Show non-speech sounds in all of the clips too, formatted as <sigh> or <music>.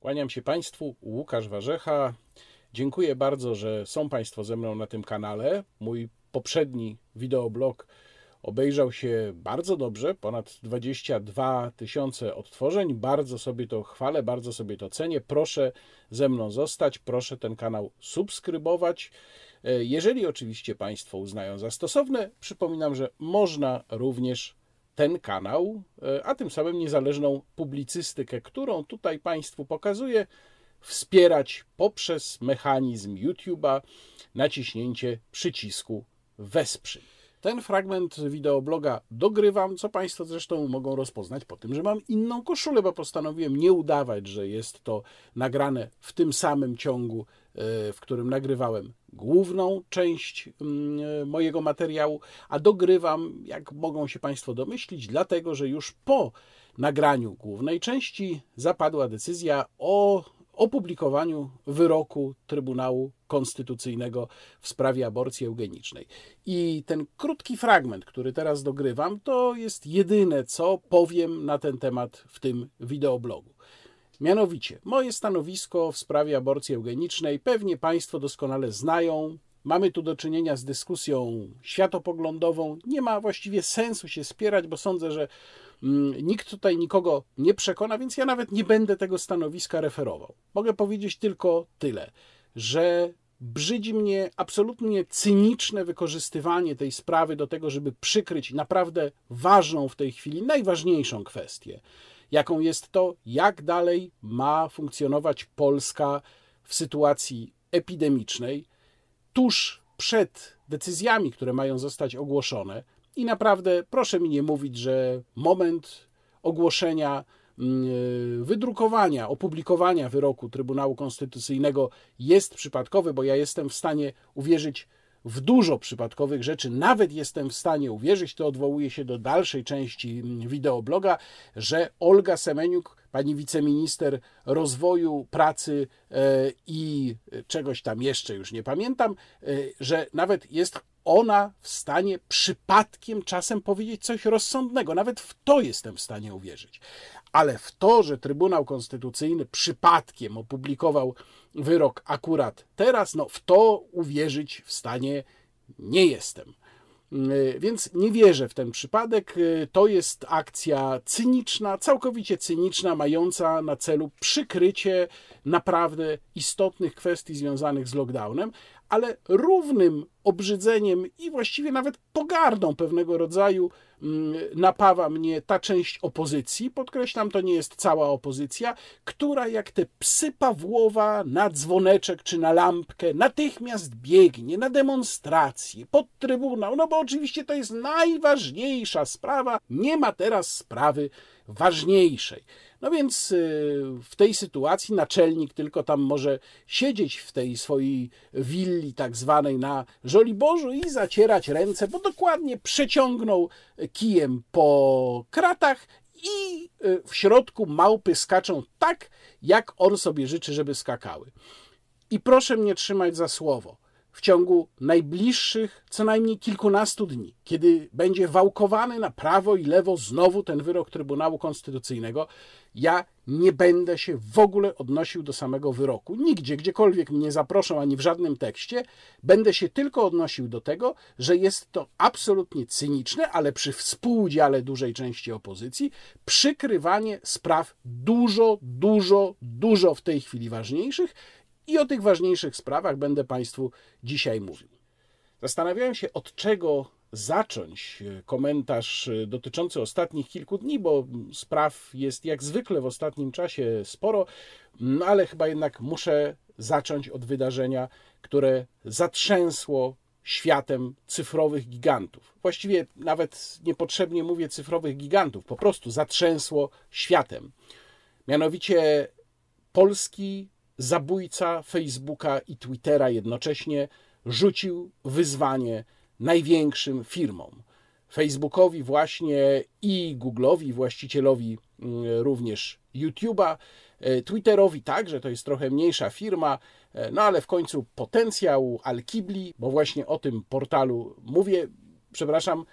Kłaniam się Państwu, Łukasz Warzecha. Dziękuję bardzo, że są Państwo ze mną na tym kanale. Mój poprzedni wideoblog obejrzał się bardzo dobrze, ponad 22 tysiące odtworzeń. Bardzo sobie to chwalę, bardzo sobie to cenię. Proszę ze mną zostać, proszę ten kanał subskrybować. Jeżeli oczywiście Państwo uznają za stosowne, przypominam, że można również ten kanał, e, a tym samym niezależną publicystykę, którą tutaj Państwu pokazuję, wspierać poprzez mechanizm YouTube'a naciśnięcie przycisku Wesprzyj. Ten fragment wideobloga dogrywam, co Państwo zresztą mogą rozpoznać po tym, że mam inną koszulę, bo postanowiłem nie udawać, że jest to nagrane w tym samym ciągu, e, w którym nagrywałem główną część mm, e, mojego materiału, a dogrywam, jak mogą się Państwo domyślić, dlatego że już po nagraniu głównej części zapadła decyzja o opublikowaniu wyroku Trybunału Konstytucyjnego w sprawie aborcji eugenicznej. I ten krótki fragment, który teraz dogrywam, to jest jedyne, co powiem na ten temat w tym wideoblogu. Mianowicie, moje stanowisko w sprawie aborcji eugenicznej pewnie Państwo doskonale znają. Mamy tu do czynienia z dyskusją światopoglądową. Nie ma właściwie sensu się spierać, bo sądzę, że nikt tutaj nikogo nie przekona, więc ja nawet nie będę tego stanowiska referował. Mogę powiedzieć tylko tyle, że brzydzi mnie absolutnie cyniczne wykorzystywanie tej sprawy do tego, żeby przykryć naprawdę ważną w tej chwili, najważniejszą kwestię jaką jest to, jak dalej ma funkcjonować Polska w sytuacji epidemicznej, tuż przed decyzjami, które mają zostać ogłoszone. I naprawdę proszę mi nie mówić, że moment ogłoszenia, mm, wydrukowania, opublikowania wyroku Trybunału Konstytucyjnego jest przypadkowy, bo ja jestem w stanie uwierzyć w dużo przypadkowych rzeczy. Nawet jestem w stanie uwierzyć, to odwołuje się do dalszej części wideobloga, że Olga Semeniuk, pani wiceminister rozwoju, pracy e, i czegoś tam jeszcze, już nie pamiętam, e, że nawet jest ona w stanie przypadkiem czasem powiedzieć coś rozsądnego. Nawet w to jestem w stanie uwierzyć. Ale w to, że Trybunał Konstytucyjny przypadkiem opublikował wyrok akurat teraz, no w to uwierzyć w stanie nie jestem. Y, więc nie wierzę w ten przypadek. Y, to jest akcja cyniczna, całkowicie cyniczna, mająca na celu przykrycie naprawdę istotnych kwestii związanych z lockdownem, ale równym obrzydzeniem i właściwie nawet pogardą pewnego rodzaju mm, napawa mnie ta część opozycji, podkreślam, to nie jest cała opozycja, która jak te psy Pawłowa na dzwoneczek czy na lampkę natychmiast biegnie na demonstrację, pod trybunał, no bo oczywiście to jest najważniejsza sprawa, nie ma teraz sprawy ważniejszej. No więc y, w tej sytuacji naczelnik tylko tam może siedzieć w tej swojej willi tak zwanej na Żoliborzu i zacierać ręce, bo dokładnie przeciągnął kijem po kratach i y, w środku małpy skaczą tak, jak on sobie życzy, żeby skakały. I proszę mnie trzymać za słowo w ciągu najbliższych co najmniej kilkunastu dni, kiedy będzie wałkowany na prawo i lewo znowu ten wyrok Trybunału Konstytucyjnego, ja nie będę się w ogóle odnosił do samego wyroku. Nigdzie, gdziekolwiek mnie zaproszą, ani w żadnym tekście, będę się tylko odnosił do tego, że jest to absolutnie cyniczne, ale przy współudziale dużej części opozycji, przykrywanie spraw dużo, dużo, dużo w tej chwili ważniejszych i o tych ważniejszych sprawach będę Państwu dzisiaj mówił. Zastanawiałem się, od czego zacząć komentarz dotyczący ostatnich kilku dni, bo spraw jest jak zwykle w ostatnim czasie sporo, no ale chyba jednak muszę zacząć od wydarzenia, które zatrzęsło światem cyfrowych gigantów. Właściwie nawet niepotrzebnie mówię cyfrowych gigantów, po prostu zatrzęsło światem. Mianowicie polski zabójca Facebooka i Twittera jednocześnie rzucił wyzwanie największym firmom. Facebookowi właśnie i Google'owi, właścicielowi mm, również YouTube'a, e, Twitterowi także, to jest trochę mniejsza firma, e, no ale w końcu potencjał Alkibli, bo właśnie o tym portalu mówię, przepraszam,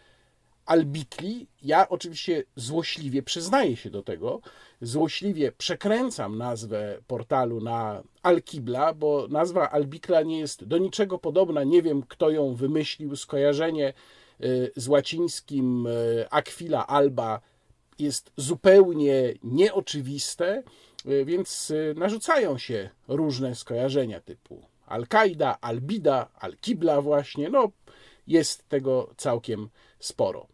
Albikli. Ja oczywiście złośliwie przyznaję się do tego, złośliwie przekręcam nazwę portalu na Alkibla, bo nazwa Albikla nie jest do niczego podobna. Nie wiem, kto ją wymyślił. Skojarzenie y, z łacińskim y, Aquila Alba jest zupełnie nieoczywiste, y, więc narzucają się różne skojarzenia typu Al-Kaida, Al-Bida, Al-Kibla właśnie. No, jest tego całkiem sporo.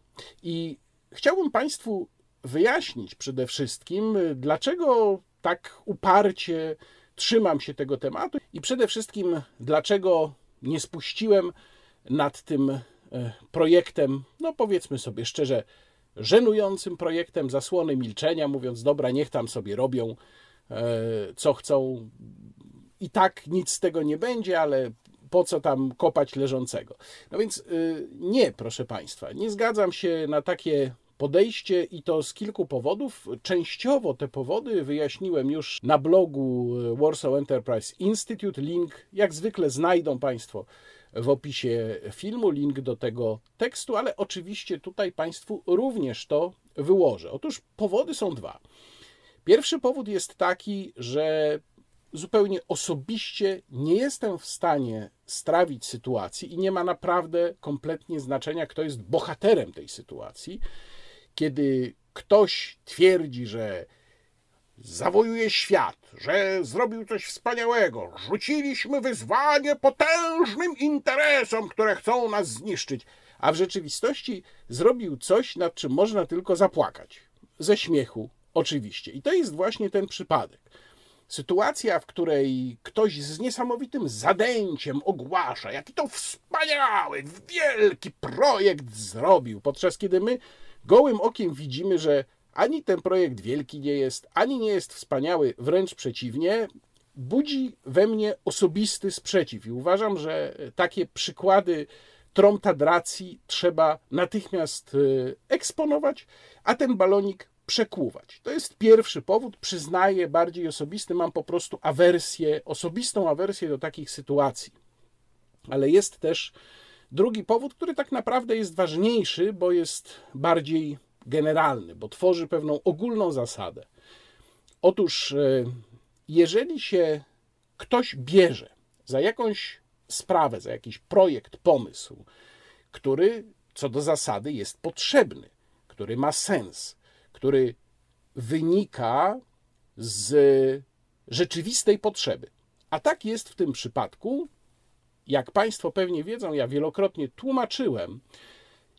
I chciałbym Państwu wyjaśnić przede wszystkim, dlaczego tak uparcie trzymam się tego tematu i przede wszystkim dlaczego nie spuściłem nad tym e, projektem, no powiedzmy sobie szczerze, żenującym projektem zasłony milczenia, mówiąc, dobra, niech tam sobie robią e, co chcą. I tak nic z tego nie będzie, ale po co tam kopać leżącego. No więc y, nie, proszę Państwa, nie zgadzam się na takie podejście i to z kilku powodów. Częściowo te powody wyjaśniłem już na blogu Warsaw Enterprise Institute. Link jak zwykle znajdą Państwo w opisie filmu, link do tego tekstu, ale oczywiście tutaj Państwu również to wyłożę. Otóż powody są dwa. Pierwszy powód jest taki, że zupełnie osobiście nie jestem w stanie strawić sytuacji i nie ma naprawdę kompletnie znaczenia, kto jest bohaterem tej sytuacji, kiedy ktoś twierdzi, że zawojuje świat, że zrobił coś wspaniałego, rzuciliśmy wyzwanie potężnym interesom, które chcą nas zniszczyć, a w rzeczywistości zrobił coś, nad czym można tylko zapłakać. Ze śmiechu, oczywiście. I to jest właśnie ten przypadek. Sytuacja, w której ktoś z niesamowitym zadęciem ogłasza, jaki to wspaniały, wielki projekt zrobił, podczas kiedy my gołym okiem widzimy, że ani ten projekt wielki nie jest, ani nie jest wspaniały, wręcz przeciwnie, budzi we mnie osobisty sprzeciw. I uważam, że takie przykłady tromtadracji trzeba natychmiast e, eksponować, a ten balonik przekłuwać. To jest pierwszy powód, przyznaję, bardziej osobisty. Mam po prostu awersję, osobistą awersję do takich sytuacji. Ale jest też drugi powód, który tak naprawdę jest ważniejszy, bo jest bardziej generalny, bo tworzy pewną ogólną zasadę. Otóż, e, jeżeli się ktoś bierze za jakąś sprawę, za jakiś projekt, pomysł, który co do zasady jest potrzebny, który ma sens, który wynika z rzeczywistej potrzeby. A tak jest w tym przypadku. Jak Państwo pewnie wiedzą, ja wielokrotnie tłumaczyłem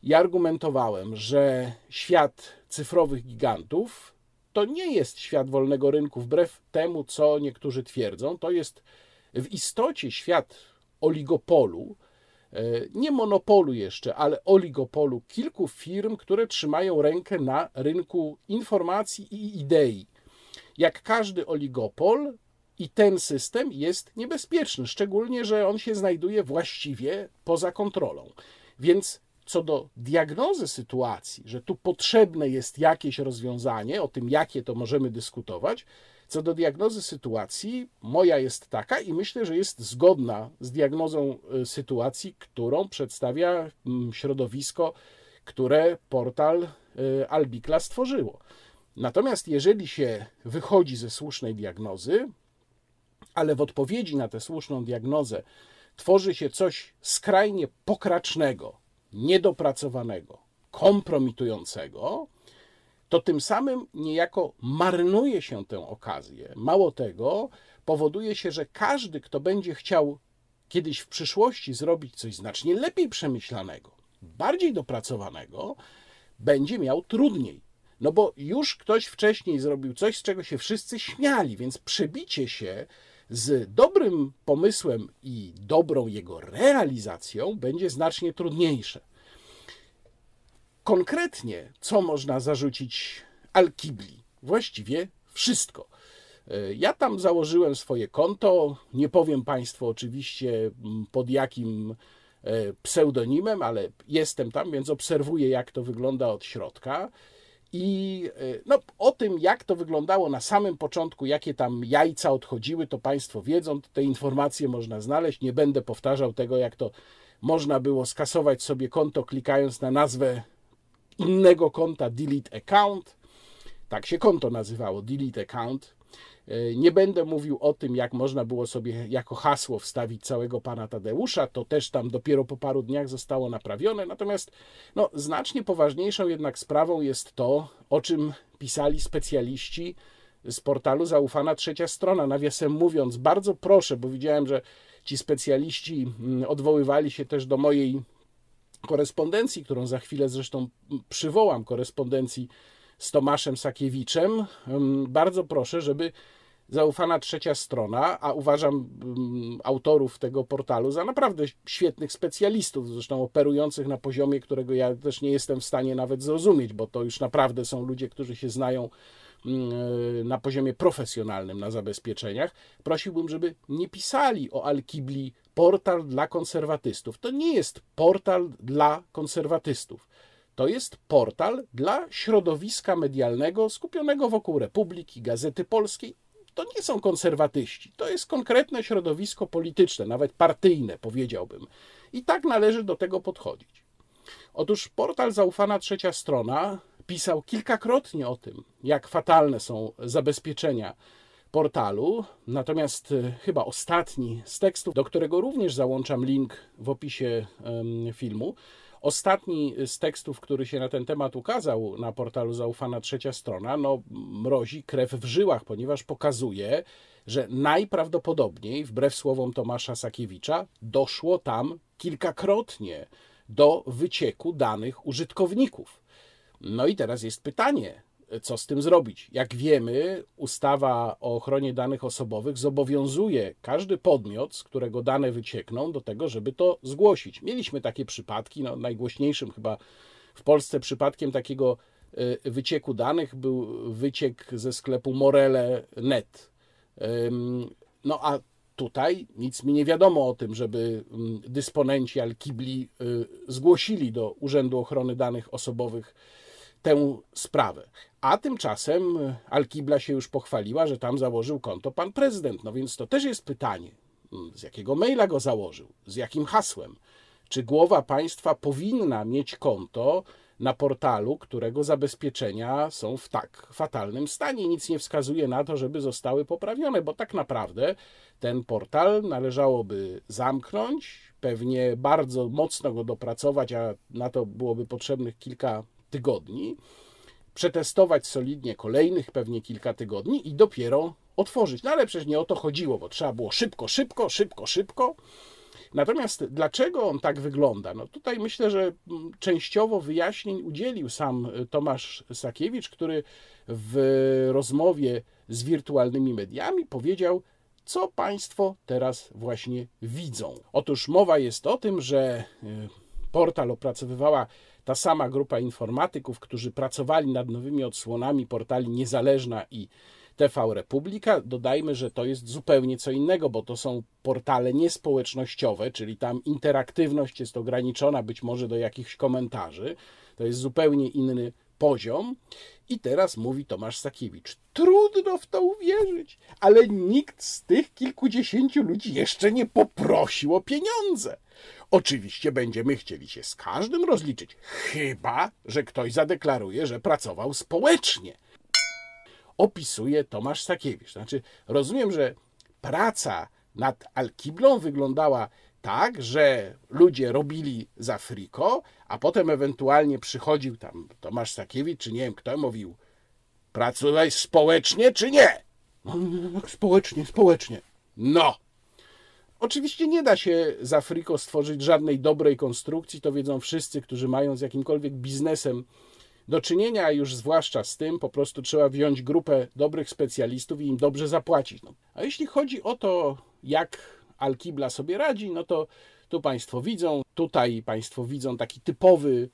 i argumentowałem, że świat cyfrowych gigantów to nie jest świat wolnego rynku, wbrew temu, co niektórzy twierdzą. To jest w istocie świat oligopolu, nie monopolu jeszcze, ale oligopolu kilku firm, które trzymają rękę na rynku informacji i idei. Jak każdy oligopol, i ten system jest niebezpieczny, szczególnie, że on się znajduje właściwie poza kontrolą. Więc co do diagnozy sytuacji, że tu potrzebne jest jakieś rozwiązanie, o tym jakie to możemy dyskutować, co do diagnozy sytuacji, moja jest taka i myślę, że jest zgodna z diagnozą y, sytuacji, którą przedstawia mm, środowisko, które portal y, Albikla stworzyło. Natomiast jeżeli się wychodzi ze słusznej diagnozy, ale w odpowiedzi na tę słuszną diagnozę tworzy się coś skrajnie pokracznego, niedopracowanego, kompromitującego, to tym samym niejako marnuje się tę okazję. Mało tego, powoduje się, że każdy, kto będzie chciał kiedyś w przyszłości zrobić coś znacznie lepiej przemyślanego, bardziej dopracowanego, będzie miał trudniej. No bo już ktoś wcześniej zrobił coś, z czego się wszyscy śmiali, więc przebicie się z dobrym pomysłem i dobrą jego realizacją będzie znacznie trudniejsze. Konkretnie, co można zarzucić Al-Kibli? Właściwie wszystko. E, ja tam założyłem swoje konto. Nie powiem Państwu oczywiście pod jakim e, pseudonimem, ale jestem tam, więc obserwuję, jak to wygląda od środka. I e, no, o tym, jak to wyglądało na samym początku, jakie tam jajca odchodziły, to Państwo wiedzą. Te informacje można znaleźć. Nie będę powtarzał tego, jak to można było skasować sobie konto, klikając na nazwę innego konta delete account. Tak się konto nazywało, delete account. E, nie będę mówił o tym, jak można było sobie jako hasło wstawić całego pana Tadeusza. To też tam dopiero po paru dniach zostało naprawione. Natomiast no, znacznie poważniejszą jednak sprawą jest to, o czym pisali specjaliści z portalu Zaufana Trzecia Strona. Nawiasem mówiąc, bardzo proszę, bo widziałem, że ci specjaliści mm, odwoływali się też do mojej korespondencji, którą za chwilę zresztą przywołam, korespondencji z Tomaszem Sakiewiczem. Bardzo proszę, żeby zaufana trzecia strona, a uważam autorów tego portalu za naprawdę świetnych specjalistów, zresztą operujących na poziomie, którego ja też nie jestem w stanie nawet zrozumieć, bo to już naprawdę są ludzie, którzy się znają na poziomie profesjonalnym na zabezpieczeniach, prosiłbym, żeby nie pisali o Alkibli portal dla konserwatystów. To nie jest portal dla konserwatystów. To jest portal dla środowiska medialnego skupionego wokół Republiki, Gazety Polskiej. To nie są konserwatyści, to jest konkretne środowisko polityczne, nawet partyjne, powiedziałbym. I tak należy do tego podchodzić. Otóż portal Zaufana Trzecia Strona pisał kilkakrotnie o tym, jak fatalne są zabezpieczenia portalu. Natomiast e, chyba ostatni z tekstów, do którego również załączam link w opisie filmu, Ostatni z tekstów, który się na ten temat ukazał na portalu Zaufana Trzecia Strona, no mrozi krew w żyłach, ponieważ pokazuje, że najprawdopodobniej, wbrew słowom Tomasza Sakiewicza, doszło tam kilkakrotnie do wycieku danych użytkowników. No i teraz jest pytanie, co z tym zrobić. Jak wiemy, ustawa o ochronie danych osobowych zobowiązuje każdy podmiot, z którego dane wyciekną, do tego, żeby to zgłosić. Mieliśmy takie przypadki, no, najgłośniejszym chyba w Polsce przypadkiem takiego y, wycieku danych był wyciek ze sklepu Morele.net. No a tutaj nic mi nie wiadomo o tym, żeby dysponenci Alkibli y, zgłosili do Urzędu Ochrony Danych Osobowych tę sprawę. A tymczasem Alkibla się już pochwaliła, że tam założył konto pan prezydent. No więc to też jest pytanie, z jakiego maila go założył, z jakim hasłem. Czy głowa państwa powinna mieć konto na portalu, którego zabezpieczenia są w tak fatalnym stanie? Nic nie wskazuje na to, żeby zostały poprawione, bo tak naprawdę ten portal należałoby zamknąć, pewnie bardzo mocno go dopracować, a na to byłoby potrzebnych kilka tygodni, przetestować solidnie kolejnych pewnie kilka tygodni i dopiero otworzyć. No ale przecież nie o to chodziło, bo trzeba było szybko, szybko, szybko, szybko. Natomiast dlaczego on tak wygląda? No tutaj myślę, że mm, częściowo wyjaśnień udzielił sam y, Tomasz Sakiewicz, który w rozmowie z wirtualnymi mediami powiedział, co Państwo teraz właśnie widzą. Otóż mowa jest o tym, że y, portal opracowywała ta sama grupa informatyków, którzy pracowali nad nowymi odsłonami portali Niezależna i TV Republika. Dodajmy, że to jest zupełnie co innego, bo to są portale niespołecznościowe, czyli tam interaktywność jest ograniczona być może do jakichś komentarzy. To jest zupełnie inny poziom. I teraz mówi Tomasz Sakiewicz. Trudno w to uwierzyć, ale nikt z tych kilkudziesięciu ludzi jeszcze nie poprosił o pieniądze. Oczywiście będziemy chcieli się z każdym rozliczyć, chyba że ktoś zadeklaruje, że pracował społecznie. Opisuje Tomasz Sakiewicz. Znaczy, rozumiem, że praca nad Alkiblą wyglądała tak, że ludzie robili za friko, a potem ewentualnie przychodził tam Tomasz Sakiewicz, czy nie wiem kto, mówił pracować społecznie, czy nie? No, społecznie, społecznie. No, Oczywiście nie da się za friko stworzyć żadnej dobrej konstrukcji, to wiedzą wszyscy, którzy mają z jakimkolwiek biznesem do czynienia, a już zwłaszcza z tym, po prostu trzeba wziąć grupę dobrych specjalistów i im dobrze zapłacić. No. A jeśli chodzi o to, jak Alkibla sobie radzi, no to tu Państwo widzą, tutaj Państwo widzą taki typowy,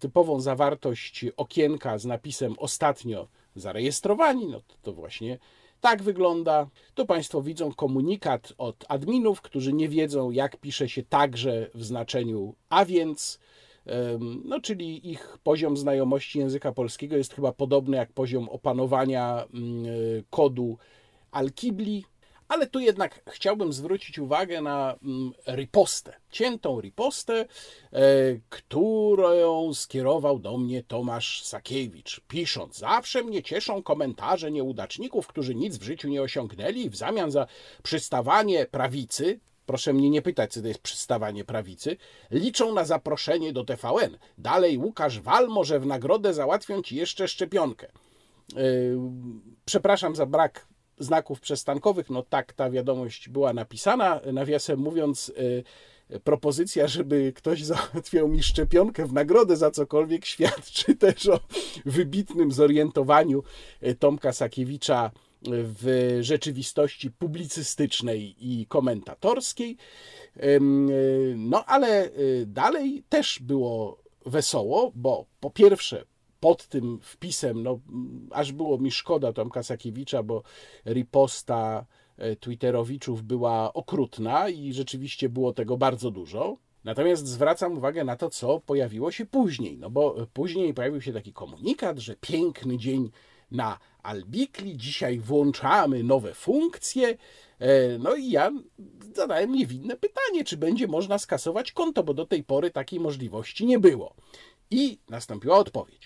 typową zawartość okienka z napisem ostatnio zarejestrowani, no to, to właśnie tak wygląda. Tu Państwo widzą komunikat od adminów, którzy nie wiedzą, jak pisze się także w znaczeniu a więc. No, czyli ich poziom znajomości języka polskiego jest chyba podobny jak poziom opanowania mm, kodu Alkibli, Ale tu jednak chciałbym zwrócić uwagę na mm, ripostę, ciętą ripostę, e, którą skierował do mnie Tomasz Sakiewicz, pisząc: Zawsze mnie cieszą komentarze nieudaczników, którzy nic w życiu nie osiągnęli w zamian za przystawanie prawicy, proszę mnie nie pytać, co to jest przystawanie prawicy, liczą na zaproszenie do TVN. Dalej Łukasz Wal może w nagrodę załatwią ci jeszcze szczepionkę. E, przepraszam za brak znaków przestankowych. No tak ta wiadomość była napisana. Nawiasem mówiąc, e, propozycja, żeby ktoś <laughs> załatwiał mi szczepionkę w nagrodę za cokolwiek, świadczy <laughs> też o wybitnym zorientowaniu e, Tomka Sakiewicza w rzeczywistości publicystycznej i komentatorskiej. No ale dalej też było wesoło, bo po pierwsze pod tym wpisem, no aż było mi szkoda Tomka Sakiewicza, bo riposta e, Twitterowiczów była okrutna i rzeczywiście było tego bardzo dużo. Natomiast zwracam uwagę na to, co pojawiło się później, no bo później pojawił się taki komunikat, że piękny dzień na Albikli, dzisiaj włączamy nowe funkcje. E, no i ja zadałem niewinne pytanie, czy będzie można skasować konto, bo do tej pory takiej możliwości nie było. I nastąpiła odpowiedź.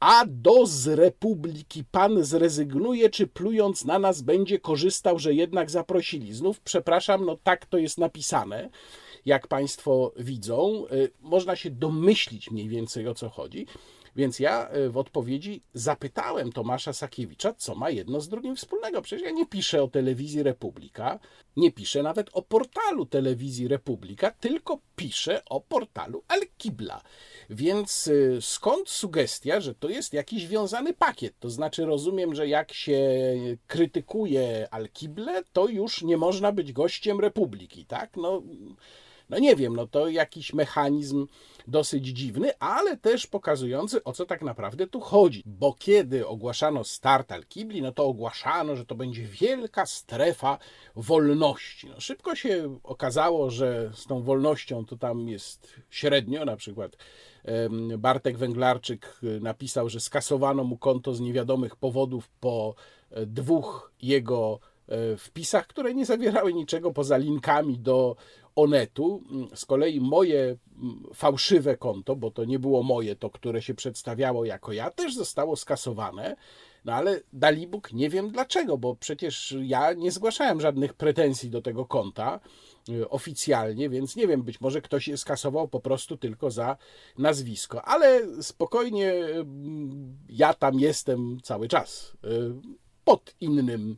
A do z Republiki pan zrezygnuje, czy plując na nas będzie korzystał, że jednak zaprosili? Znów przepraszam, no tak to jest napisane, jak państwo widzą. Y, można się domyślić mniej więcej o co chodzi. Więc ja e, w odpowiedzi zapytałem Tomasza Sakiewicza, co ma jedno z drugim wspólnego. Przecież ja nie piszę o telewizji Republika, nie piszę nawet o portalu telewizji Republika, tylko piszę o portalu Al-Kibla. Więc e, skąd sugestia, że to jest jakiś wiązany pakiet? To znaczy, rozumiem, że jak się krytykuje Al-Kible, to już nie można być gościem Republiki, tak? No no nie wiem, no to jakiś mechanizm dosyć dziwny, ale też pokazujący, o co tak naprawdę tu chodzi. Bo kiedy ogłaszano start Al-Kibli, no to ogłaszano, że to będzie wielka strefa wolności. No szybko się okazało, że z tą wolnością to tam jest średnio, na przykład Bartek Węglarczyk napisał, że skasowano mu konto z niewiadomych powodów po e, dwóch jego wpisach, które nie zawierały niczego poza linkami do Onetu. Z kolei moje fałszywe konto, bo to nie było moje, to które się przedstawiało jako ja, też zostało skasowane. No ale Dalibóg nie wiem dlaczego, bo przecież ja nie zgłaszałem żadnych pretensji do tego konta y, oficjalnie, więc nie wiem, być może ktoś je skasował po prostu tylko za nazwisko, ale spokojnie ja tam jestem cały czas y, pod innym, y,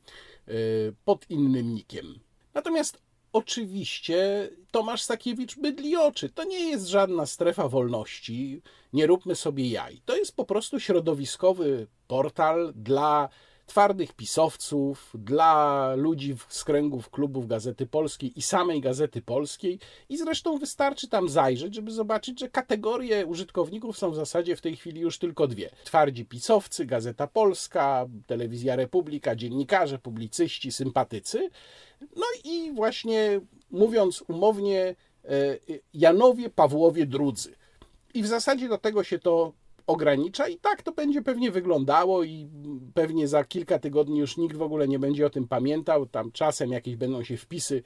pod innym nikiem. Natomiast Oczywiście Tomasz Sakiewicz bydli oczy. To nie jest żadna strefa wolności. Nie róbmy sobie jaj. To jest po prostu środowiskowy portal dla twardych pisowców, dla ludzi z kręgów klubów Gazety Polskiej i samej Gazety Polskiej. I zresztą wystarczy tam zajrzeć, żeby zobaczyć, że kategorie użytkowników są w zasadzie w tej chwili już tylko dwie. Twardzi pisowcy, Gazeta Polska, Telewizja Republika, dziennikarze, publicyści, sympatycy. No i właśnie mówiąc umownie, e, Janowie, Pawłowie drudzy. I w zasadzie do tego się to ogranicza i tak to będzie pewnie wyglądało i pewnie za kilka tygodni już nikt w ogóle nie będzie o tym pamiętał. Tam czasem jakieś będą się wpisy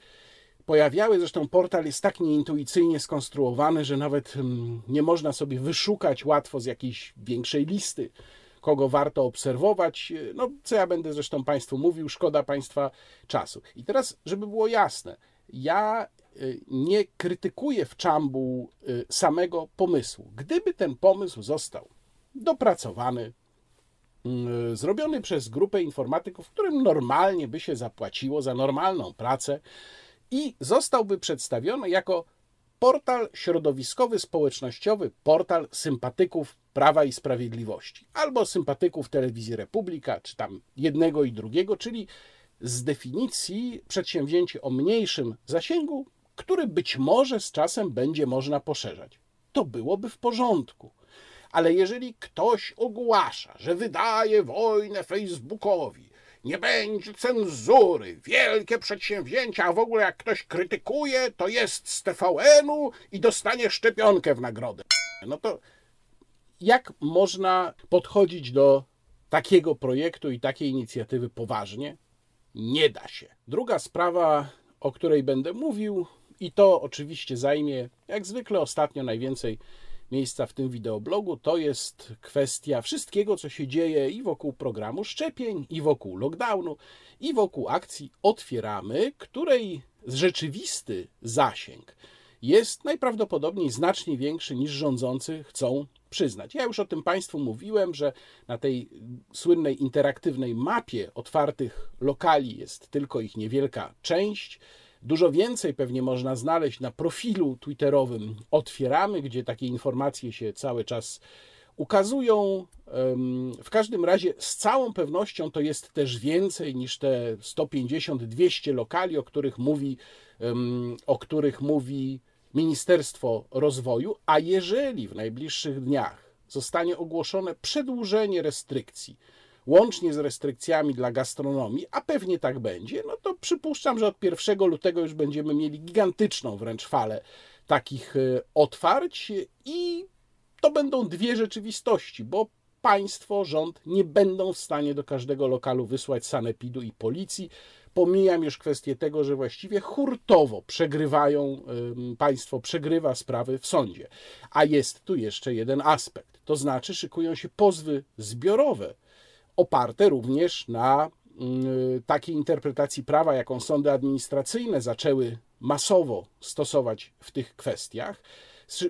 pojawiały. Zresztą portal jest tak nieintuicyjnie skonstruowany, że nawet mm, nie można sobie wyszukać łatwo z jakiejś większej listy, kogo warto obserwować. No, co ja będę zresztą Państwu mówił, szkoda Państwa czasu. I teraz, żeby było jasne, ja nie krytykuję w czambu y, samego pomysłu. Gdyby ten pomysł został dopracowany, y, zrobiony przez grupę informatyków, którym normalnie by się zapłaciło za normalną pracę i zostałby przedstawiony jako portal środowiskowy, społecznościowy, portal sympatyków Prawa i Sprawiedliwości, albo sympatyków Telewizji Republika, czy tam jednego i drugiego, czyli z definicji przedsięwzięcie o mniejszym zasięgu, który być może z czasem będzie można poszerzać. To byłoby w porządku. Ale jeżeli ktoś ogłasza, że wydaje wojnę Facebookowi, nie będzie cenzury, wielkie przedsięwzięcia, a w ogóle jak ktoś krytykuje, to jest z TVN-u i dostanie szczepionkę w nagrodę. No to jak można podchodzić do takiego projektu i takiej inicjatywy poważnie? nie da się. Druga sprawa, o której będę mówił, i to oczywiście zajmie, jak zwykle ostatnio, najwięcej miejsca w tym wideoblogu, to jest kwestia wszystkiego, co się dzieje i wokół programu szczepień, i wokół lockdownu, i wokół akcji Otwieramy, której rzeczywisty zasięg jest najprawdopodobniej znacznie większy niż rządzący chcą przyznać. Ja już o tym Państwu mówiłem, że na tej słynnej interaktywnej mapie otwartych lokali jest tylko ich niewielka część. Dużo więcej pewnie można znaleźć na profilu twitterowym Otwieramy, gdzie takie informacje się cały czas ukazują. W każdym razie z całą pewnością to jest też więcej niż te 150-200 lokali, o których mówi, o których mówi Ministerstwo Rozwoju, a jeżeli w najbliższych dniach zostanie ogłoszone przedłużenie restrykcji, łącznie z restrykcjami dla gastronomii, a pewnie tak będzie, no to przypuszczam, że od 1 lutego już będziemy mieli gigantyczną wręcz falę takich e, otwarć i to będą dwie rzeczywistości, bo państwo, rząd nie będą w stanie do każdego lokalu wysłać sanepidu i policji. Pomijam już kwestię tego, że właściwie hurtowo przegrywają, państwo przegrywa sprawy w sądzie. A jest tu jeszcze jeden aspekt, to znaczy szykują się pozwy zbiorowe, oparte również na takiej interpretacji prawa, jaką sądy administracyjne zaczęły masowo stosować w tych kwestiach.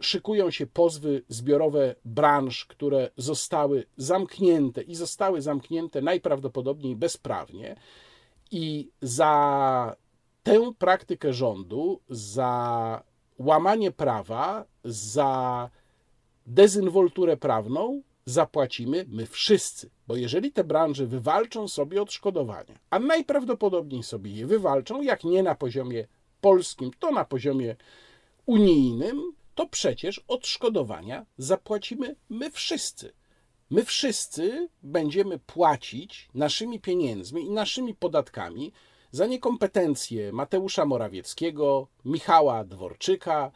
Szykują się pozwy zbiorowe branż, które zostały zamknięte i zostały zamknięte najprawdopodobniej bezprawnie. I za tę praktykę rządu, za łamanie prawa, za dezynwolturę prawną zapłacimy my wszyscy. Bo jeżeli te branże wywalczą sobie odszkodowania, a najprawdopodobniej sobie je wywalczą, jak nie na poziomie polskim, to na poziomie unijnym, to przecież odszkodowania zapłacimy my wszyscy. My wszyscy będziemy płacić naszymi pieniędzmi i naszymi podatkami za niekompetencje Mateusza Morawieckiego, Michała Dworczyka,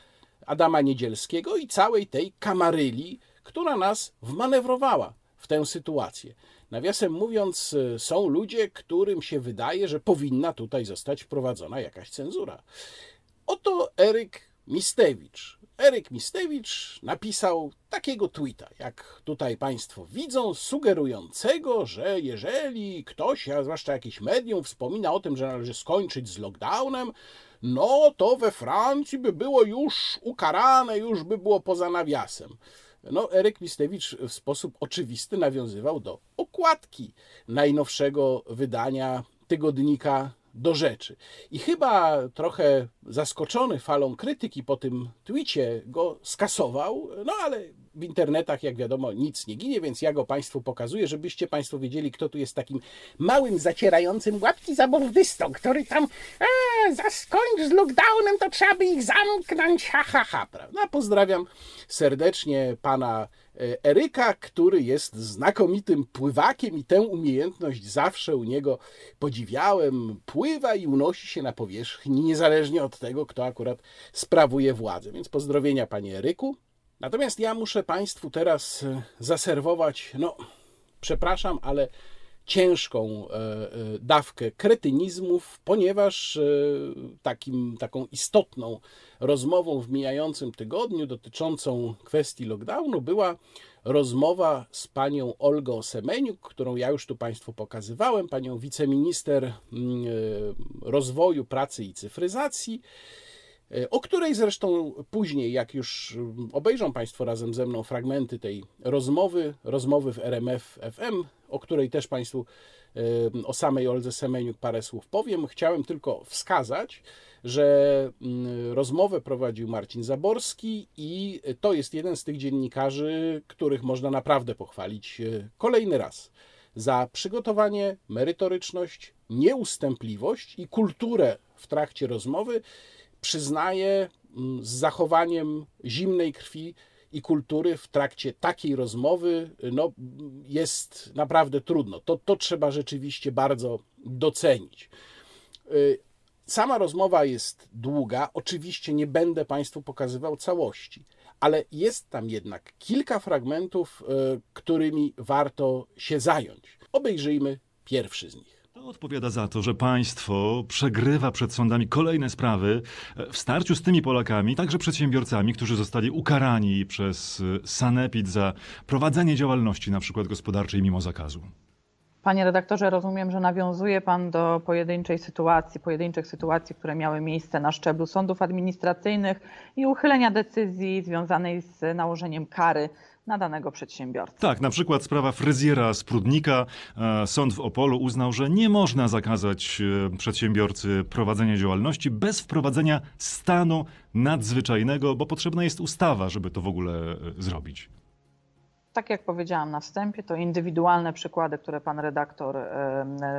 Adama Niedzielskiego i całej tej kamaryli, która nas wmanewrowała w tę sytuację. Nawiasem mówiąc, są ludzie, którym się wydaje, że powinna tutaj zostać wprowadzona jakaś cenzura. Oto Eryk Mistewicz, Eryk Mistewicz napisał takiego tweeta, jak tutaj Państwo widzą, sugerującego, że jeżeli ktoś, a zwłaszcza jakieś medium, wspomina o tym, że należy skończyć z lockdownem, no to we Francji by było już ukarane, już by było poza nawiasem. No, Eryk Mistewicz w sposób oczywisty nawiązywał do okładki najnowszego wydania tygodnika do rzeczy. I chyba trochę zaskoczony falą krytyki po tym twicie go skasował, no ale w internetach, jak wiadomo, nic nie ginie, więc ja go Państwu pokazuję, żebyście Państwo wiedzieli, kto tu jest takim małym, zacierającym łapki zabawdystą, który tam a, zaskończ z lockdownem, to trzeba by ich zamknąć, ha, ha, ha, prawda? Pozdrawiam serdecznie Pana E, Eryka, który jest znakomitym pływakiem i tę umiejętność zawsze u niego podziwiałem. Pływa i unosi się na powierzchni, niezależnie od tego, kto akurat sprawuje władzę. Więc pozdrowienia, panie Eryku. Natomiast ja muszę Państwu teraz e, zaserwować, no, przepraszam, ale ciężką e, dawkę kretynizmów, ponieważ takim, taką istotną rozmową w mijającym tygodniu dotyczącą kwestii lockdownu była rozmowa z panią Olgą Semeniuk, którą ja już tu Państwu pokazywałem, panią wiceminister mm, e, rozwoju, pracy i cyfryzacji, e, o której zresztą później, jak już obejrzą Państwo razem ze mną fragmenty tej rozmowy, rozmowy w RMF FM, o której też Państwu o samej Oldze Semeniuk parę słów powiem, chciałem tylko wskazać, że mm, rozmowę prowadził Marcin Zaborski i to jest jeden z tych dziennikarzy, których można naprawdę pochwalić e, kolejny raz za przygotowanie, merytoryczność, nieustępliwość i kulturę w trakcie rozmowy. Przyznaję mm, z zachowaniem zimnej krwi i kultury w trakcie takiej rozmowy no, jest naprawdę trudno. To, to trzeba rzeczywiście bardzo docenić. E, Sama rozmowa jest długa. Oczywiście nie będę Państwu pokazywał całości, ale jest tam jednak kilka fragmentów, e, którymi warto się zająć. Obejrzyjmy pierwszy z nich. Odpowiada za to, że państwo przegrywa przed sądami kolejne sprawy w starciu z tymi Polakami, także przedsiębiorcami, którzy zostali ukarani przez Sanepid za prowadzenie działalności na przykład gospodarczej mimo zakazu? Panie redaktorze, rozumiem, że nawiązuje Pan do pojedynczej sytuacji, pojedynczych sytuacji, które miały miejsce na szczeblu sądów administracyjnych i uchylenia decyzji związanej z nałożeniem kary na danego przedsiębiorcę. Tak, na przykład sprawa fryzjera z Prudnika. E, sąd w Opolu uznał, że nie można zakazać e, przedsiębiorcy prowadzenia działalności bez wprowadzenia stanu nadzwyczajnego, bo potrzebna jest ustawa, żeby to w ogóle e, zrobić tak jak powiedziałam na wstępie, to indywidualne przykłady, które pan redaktor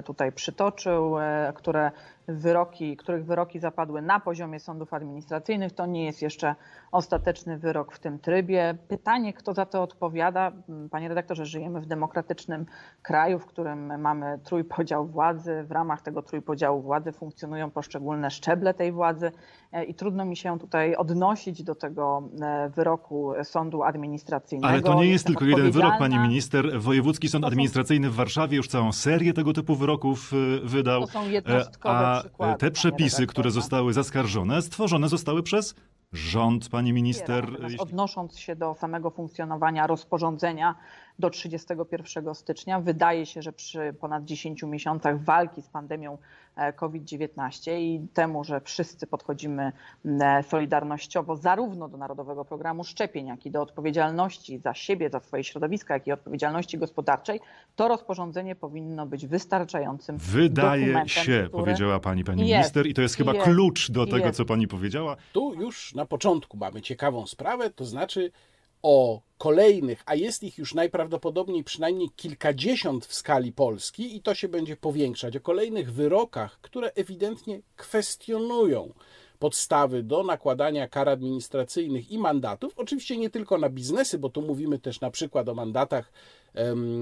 tutaj przytoczył, które wyroki, których wyroki zapadły na poziomie sądów administracyjnych. To nie jest jeszcze ostateczny wyrok w tym trybie. Pytanie, kto za to odpowiada? Panie redaktorze, żyjemy w demokratycznym kraju, w którym mamy trójpodział władzy. W ramach tego trójpodziału władzy funkcjonują poszczególne szczeble tej władzy e, i trudno mi się tutaj odnosić do tego e, wyroku sądu administracyjnego. Ale to nie jest tylko jeden wyrok, pani minister. Wojewódzki Sąd Administracyjny w Warszawie już całą serię tego typu wyroków e, wydał. To są jednostkowe a te przepisy, które zostały zaskarżone, stworzone zostały przez rząd, pani minister. Odnosząc się do samego funkcjonowania rozporządzenia do 31 stycznia, wydaje się, że przy ponad 10 miesiącach walki z pandemią e, COVID-19 i temu, że wszyscy podchodzimy e, solidarnościowo zarówno do Narodowego Programu Szczepień, jak i do odpowiedzialności za siebie, za swoje środowisko, jak i odpowiedzialności gospodarczej, to rozporządzenie powinno być wystarczającym Wydaje się, który... powiedziała pani, pani jest, minister i to jest chyba jest, klucz do tego, jest. co pani powiedziała. Tu już na początku mamy ciekawą sprawę, to znaczy o kolejnych, a jest ich już najprawdopodobniej przynajmniej kilkadziesiąt w skali Polski i to się będzie powiększać, o kolejnych wyrokach, które ewidentnie kwestionują podstawy do nakładania kar administracyjnych i mandatów. Oczywiście nie tylko na biznesy, bo tu mówimy też na przykład o mandatach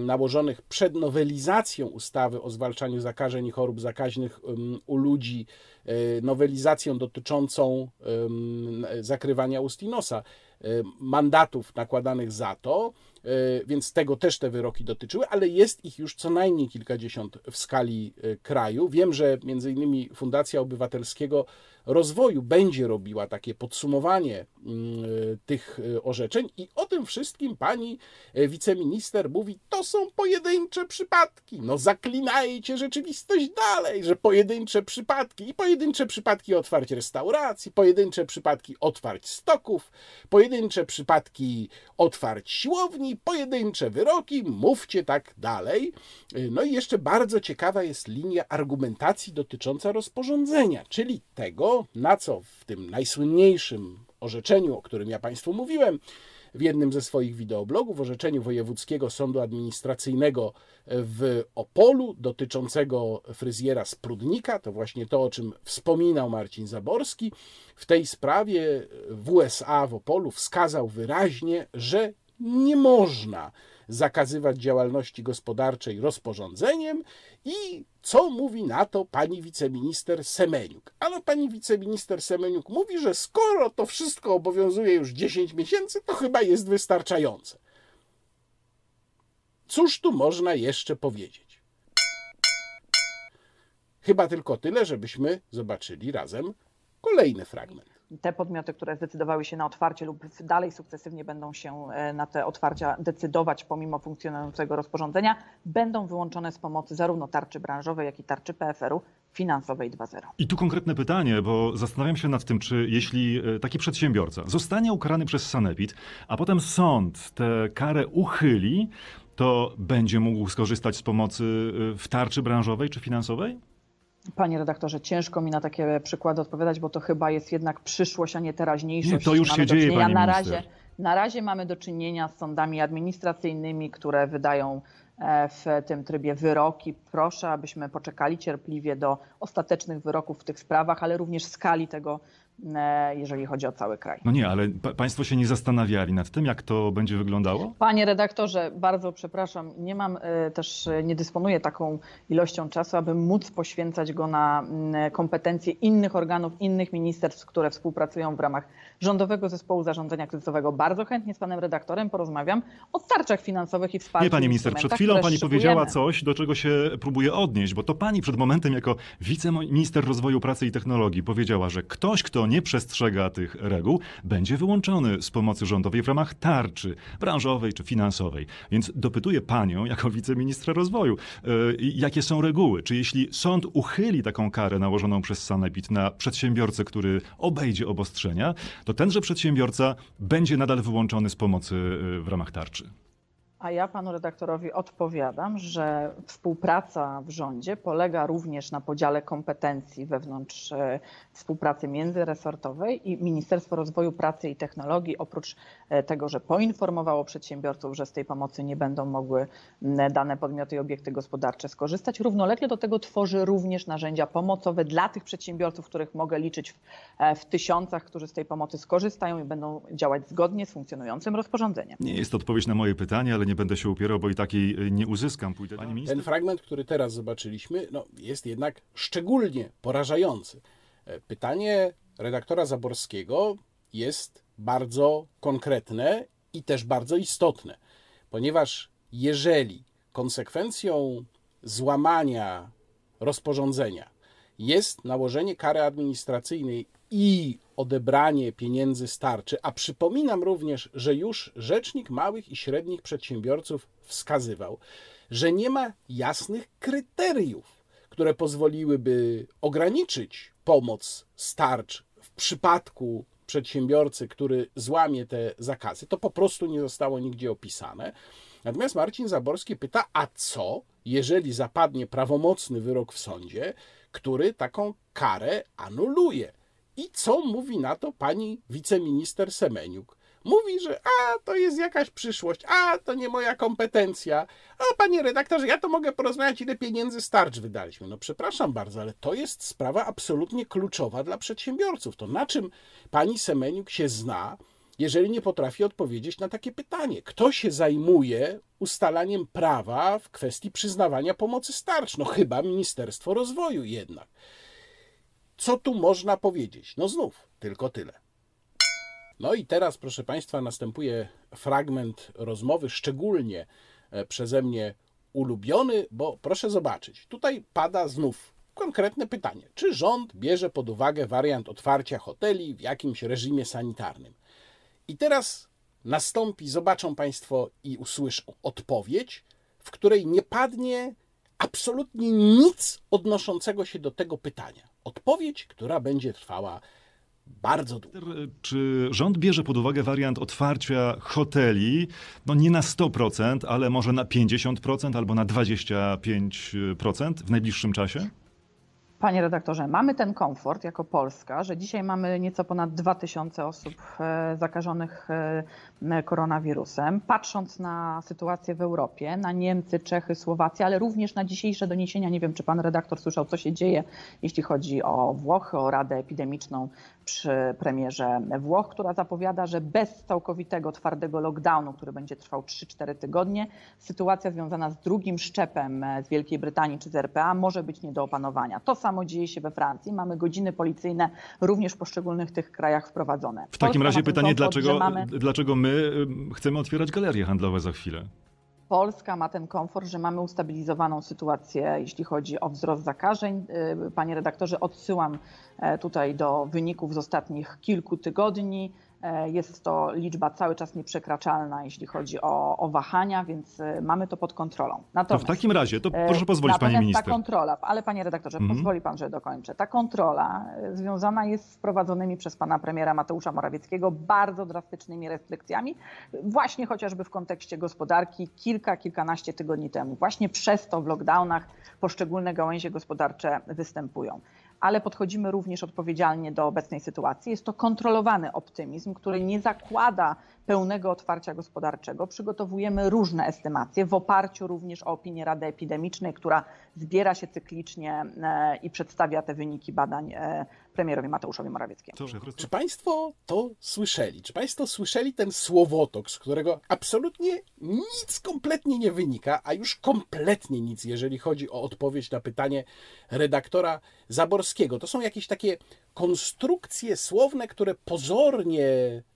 nałożonych przed nowelizacją ustawy o zwalczaniu zakażeń i chorób zakaźnych u ludzi, e, nowelizacją dotyczącą zakrywania ust i nosa. Y, mandatów nakładanych za to, y, więc tego też te wyroki dotyczyły, ale jest ich już co najmniej kilkadziesiąt w skali kraju. Wiem, że między innymi Fundacja Obywatelskiego Rozwoju będzie robiła takie podsumowanie tych orzeczeń i o tym wszystkim pani wiceminister mówi, to są pojedyncze przypadki. No zaklinajcie rzeczywistość dalej, że pojedyncze przypadki i pojedyncze przypadki otwarć restauracji, pojedyncze przypadki otwarć stoków, pojedyncze przypadki otwarć siłowni, pojedyncze wyroki, mówcie tak dalej. No i jeszcze bardzo ciekawa jest linia argumentacji dotycząca rozporządzenia, czyli tego, na co w tym najsłynniejszym orzeczeniu, o którym ja Państwu mówiłem, w jednym ze swoich wideoblogów orzeczeniu Wojewódzkiego Sądu Administracyjnego w Opolu dotyczącego fryzjera z Prudnika, to właśnie to, o czym wspominał Marcin Zaborski. W tej sprawie w USA w Opolu wskazał wyraźnie, że nie można zakazywać działalności gospodarczej rozporządzeniem i co mówi na to pani wiceminister Semeniuk? Ano pani wiceminister Semeniuk mówi, że skoro to wszystko obowiązuje już 10 miesięcy, to chyba jest wystarczające. Cóż tu można jeszcze powiedzieć? Chyba tylko tyle, żebyśmy zobaczyli razem kolejny fragment te podmioty, które zdecydowały się na otwarcie lub dalej sukcesywnie będą się e, na te otwarcia decydować pomimo funkcjonującego rozporządzenia, będą wyłączone z pomocy zarówno tarczy branżowej, jak i tarczy PFR-u finansowej 2.0. I tu konkretne pytanie, bo zastanawiam się nad tym, czy jeśli e, taki przedsiębiorca zostanie ukarany przez Sanepid, a potem sąd tę karę uchyli, to będzie mógł skorzystać z pomocy e, w tarczy branżowej czy finansowej? Panie redaktorze, ciężko mi na takie przykłady odpowiadać, bo to chyba jest jednak przyszłość, a nie teraźniejszość. Nie, to już mamy się dzieje, pani na razie, na razie mamy do czynienia z sądami administracyjnymi, które wydają e, w tym trybie wyroki. Proszę, abyśmy poczekali cierpliwie do ostatecznych wyroków w tych sprawach, ale również skali tego jeżeli chodzi o cały kraj. No nie, ale Państwo się nie zastanawiali nad tym, jak to będzie wyglądało? Panie redaktorze, bardzo przepraszam, nie mam e, też, nie dysponuję taką ilością czasu, aby móc poświęcać go na kompetencje innych organów, innych ministerstw, które współpracują w ramach Rządowego Zespołu Zarządzania Kryzysowego. Bardzo chętnie z panem redaktorem porozmawiam o tarczach finansowych i wsparciu. Nie, pani minister, przed chwilą pani powiedziała coś, do czego się próbuje odnieść, bo to pani przed momentem jako wiceminister rozwoju pracy i technologii powiedziała, że ktoś, kto nie przestrzega tych reguł, będzie wyłączony z pomocy rządowej w ramach tarczy branżowej czy finansowej. Więc dopytuję panią, jako wiceministra rozwoju, yy, jakie są reguły? Czy jeśli sąd uchyli taką karę nałożoną przez Sanepid na przedsiębiorcę, który obejdzie obostrzenia, to tenże przedsiębiorca będzie nadal wyłączony z pomocy yy, w ramach tarczy? A ja panu redaktorowi odpowiadam, że współpraca w rządzie polega również na podziale kompetencji wewnątrz e, współpracy międzyresortowej i Ministerstwo Rozwoju Pracy i Technologii oprócz e, tego, że poinformowało przedsiębiorców, że z tej pomocy nie będą mogły dane podmioty i obiekty gospodarcze skorzystać, równolegle do tego tworzy również narzędzia pomocowe dla tych przedsiębiorców, których mogę liczyć e, w tysiącach, którzy z tej pomocy skorzystają i będą działać zgodnie z funkcjonującym rozporządzeniem. Nie jest to odpowiedź na moje pytanie, ale nie będę się upierał, bo i takiej y, nie uzyskam. Pójdę Pani minister? Ten fragment, który teraz zobaczyliśmy, no, jest jednak szczególnie porażający. E, pytanie redaktora Zaborskiego jest bardzo konkretne i też bardzo istotne, ponieważ jeżeli konsekwencją złamania rozporządzenia jest nałożenie kary administracyjnej i odebranie pieniędzy starczy. A przypominam również, że już Rzecznik Małych i Średnich Przedsiębiorców wskazywał, że nie ma jasnych kryteriów, które pozwoliłyby ograniczyć pomoc starcz w przypadku przedsiębiorcy, który złamie te zakazy. To po prostu nie zostało nigdzie opisane. Natomiast Marcin Zaborski pyta, a co, jeżeli zapadnie prawomocny wyrok w sądzie, który taką karę anuluje? I co mówi na to pani wiceminister Semeniuk? Mówi, że a, to jest jakaś przyszłość, a, to nie moja kompetencja, a, panie redaktorze, ja to mogę porozmawiać, ile pieniędzy starcz wydaliśmy. No przepraszam bardzo, ale to jest sprawa absolutnie kluczowa dla przedsiębiorców. To na czym pani Semeniuk się zna, jeżeli nie potrafi odpowiedzieć na takie pytanie? Kto się zajmuje ustalaniem prawa w kwestii przyznawania pomocy starcz? No chyba Ministerstwo Rozwoju jednak. Co tu można powiedzieć? No znów, tylko tyle. No i teraz, proszę Państwa, następuje fragment rozmowy, szczególnie e, przeze mnie ulubiony, bo proszę zobaczyć, tutaj pada znów konkretne pytanie. Czy rząd bierze pod uwagę wariant otwarcia hoteli w jakimś reżimie sanitarnym? I teraz nastąpi, zobaczą Państwo i usłyszą odpowiedź, w której nie padnie absolutnie nic odnoszącego się do tego pytania. Odpowiedź, która będzie trwała bardzo długo. Czy rząd bierze pod uwagę wariant otwarcia hoteli, no nie na 100%, ale może na 50% albo na 25% w najbliższym czasie? Panie redaktorze, mamy ten komfort jako Polska, że dzisiaj mamy nieco ponad 2000 osób e, zakażonych e, koronawirusem. Patrząc na sytuację w Europie, na Niemcy, Czechy, Słowację, ale również na dzisiejsze doniesienia, nie wiem czy pan redaktor słyszał, co się dzieje, jeśli chodzi o Włochy, o Radę Epidemiczną przy premierze Włoch, która zapowiada, że bez całkowitego twardego lockdownu, który będzie trwał 3-4 tygodnie, sytuacja związana z drugim szczepem z Wielkiej Brytanii czy z RPA może być nie do opanowania. To samo dzieje się we Francji. Mamy godziny policyjne również w poszczególnych tych krajach wprowadzone. W takim razie pytanie, dlaczego, mamy... dlaczego my chcemy otwierać galerie handlowe za chwilę? Polska ma ten komfort, że mamy ustabilizowaną sytuację, jeśli chodzi o wzrost zakażeń. Y, panie redaktorze, odsyłam e, tutaj do wyników z ostatnich kilku tygodni. E, jest to liczba cały czas nieprzekraczalna, jeśli chodzi o, o wahania, więc e, mamy to pod kontrolą. Natomiast, to w takim razie, to proszę pozwolić Pani Minister. ta kontrola, ale Panie Redaktorze, mm -hmm. pozwoli Pan, że dokończę. Ta kontrola związana jest z wprowadzonymi przez Pana Premiera Mateusza Morawieckiego bardzo drastycznymi restrykcjami, właśnie chociażby w kontekście gospodarki kilka, kilkanaście tygodni temu. Właśnie przez to w lockdownach poszczególne gałęzie gospodarcze występują. Ale podchodzimy również odpowiedzialnie do obecnej sytuacji. Jest to kontrolowany optymizm, który nie zakłada pełnego otwarcia gospodarczego. Przygotowujemy różne estymacje w oparciu również o opinię Rady Epidemicznej, która zbiera się cyklicznie e, i przedstawia te wyniki badań e, premierowi Mateuszowi Morawieckiemu. Czy Państwo to słyszeli? Czy Państwo słyszeli ten słowotok, z którego absolutnie nic kompletnie nie wynika, a już kompletnie nic, jeżeli chodzi o odpowiedź na pytanie redaktora Zaborskiego? To są jakieś takie konstrukcje słowne, które pozornie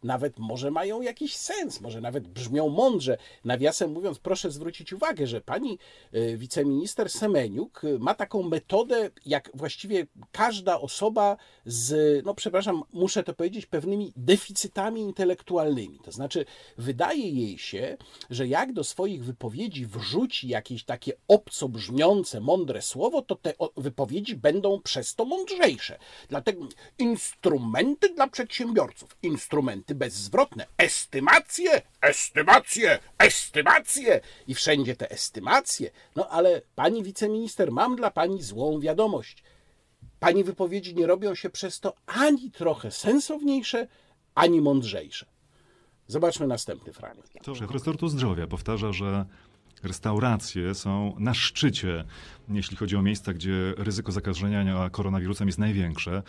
nawet może mają jakiś sens, może nawet brzmią mądrze. Nawiasem mówiąc, proszę zwrócić uwagę, że pani e, wiceminister Semeniuk ma taką metodę, jak właściwie każda osoba z, no przepraszam, muszę to powiedzieć, pewnymi deficytami intelektualnymi. To znaczy, wydaje jej się, że jak do swoich wypowiedzi wrzuci jakieś takie obco brzmiące, mądre słowo, to te wypowiedzi będą przez to mądrzejsze. Dlatego instrumenty dla przedsiębiorców, instrumenty bezzwrotne, estymacje, estymacje, estymacje i wszędzie te estymacje. No ale pani wiceminister, mam dla pani złą wiadomość. Pani wypowiedzi nie robią się przez to ani trochę sensowniejsze, ani mądrzejsze. Zobaczmy następny fragment. To, że zdrowia powtarza, że restauracje są na szczycie, jeśli chodzi o miejsca, gdzie ryzyko zakażenia koronawirusem jest największe.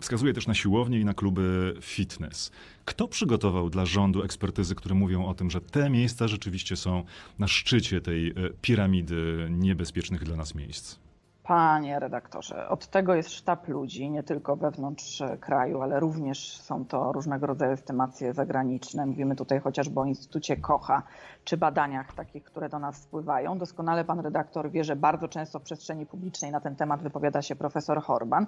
Wskazuje też na siłownie i na kluby fitness. Kto przygotował dla rządu ekspertyzy, które mówią o tym, że te miejsca rzeczywiście są na szczycie tej e, piramidy niebezpiecznych dla nas miejsc? Panie redaktorze, od tego jest sztab ludzi, nie tylko wewnątrz kraju, ale również są to różnego rodzaju estymacje zagraniczne. Mówimy tutaj chociażby o Instytucie Kocha, czy badaniach takich, które do nas spływają. Doskonale pan redaktor wie, że bardzo często w przestrzeni publicznej na ten temat wypowiada się profesor Horban.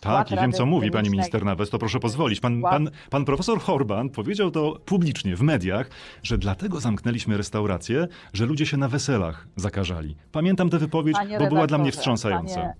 Tak, i wiem, co mówi pani minister nawet, to proszę pozwolić. Pan, pan, pan profesor Horban powiedział to publicznie w mediach, że dlatego zamknęliśmy restaurację, że ludzie się na weselach zakażali. Pamiętam tę wypowiedź, bo była dla mnie wstrząsająca. Panie,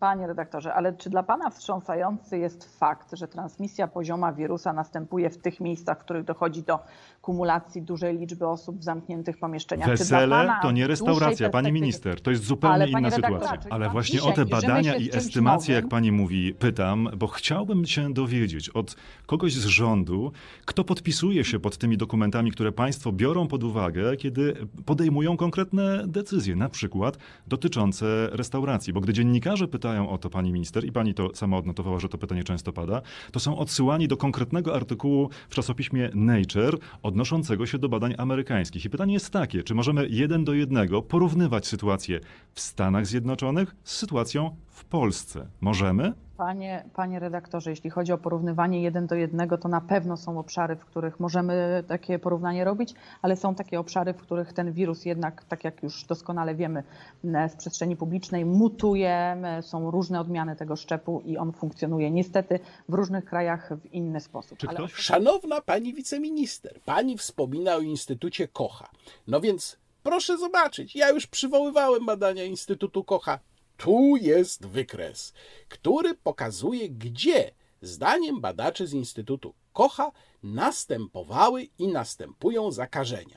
Panie redaktorze, ale czy dla Pana wstrząsający jest fakt, że transmisja pozioma wirusa następuje w tych miejscach, w których dochodzi do kumulacji dużej liczby osób w zamkniętych pomieszczeniach? Wesele to nie restauracja, Pani minister, to jest zupełnie inna sytuacja. Ale właśnie o te badania i estymacje, jak Pani mówi, pytam, bo chciałbym się dowiedzieć od kogoś z rządu, kto podpisuje się pod tymi dokumentami, które Państwo biorą pod uwagę, kiedy podejmują konkretne decyzje, na przykład dotyczące restauracji. Bo gdy dziennikarze pytają, o to pani minister i pani to sama odnotowała, że to pytanie często pada, to są odsyłani do konkretnego artykułu w czasopiśmie Nature odnoszącego się do badań amerykańskich. I pytanie jest takie, czy możemy jeden do jednego porównywać sytuację w Stanach Zjednoczonych z sytuacją w Polsce? Możemy? Panie, panie redaktorze, jeśli chodzi o porównywanie jeden do jednego, to na pewno są obszary, w których możemy takie porównanie robić, ale są takie obszary, w których ten wirus jednak, tak jak już doskonale wiemy z przestrzeni publicznej, mutuje, są różne odmiany tego szczepu i on funkcjonuje niestety w różnych krajach w inny sposób. Czy ktoś... Szanowna pani wiceminister, pani wspomina o Instytucie Kocha. No więc proszę zobaczyć, ja już przywoływałem badania Instytutu Kocha tu jest wykres, który pokazuje, gdzie, zdaniem badaczy z Instytutu Kocha, następowały i następują zakażenia.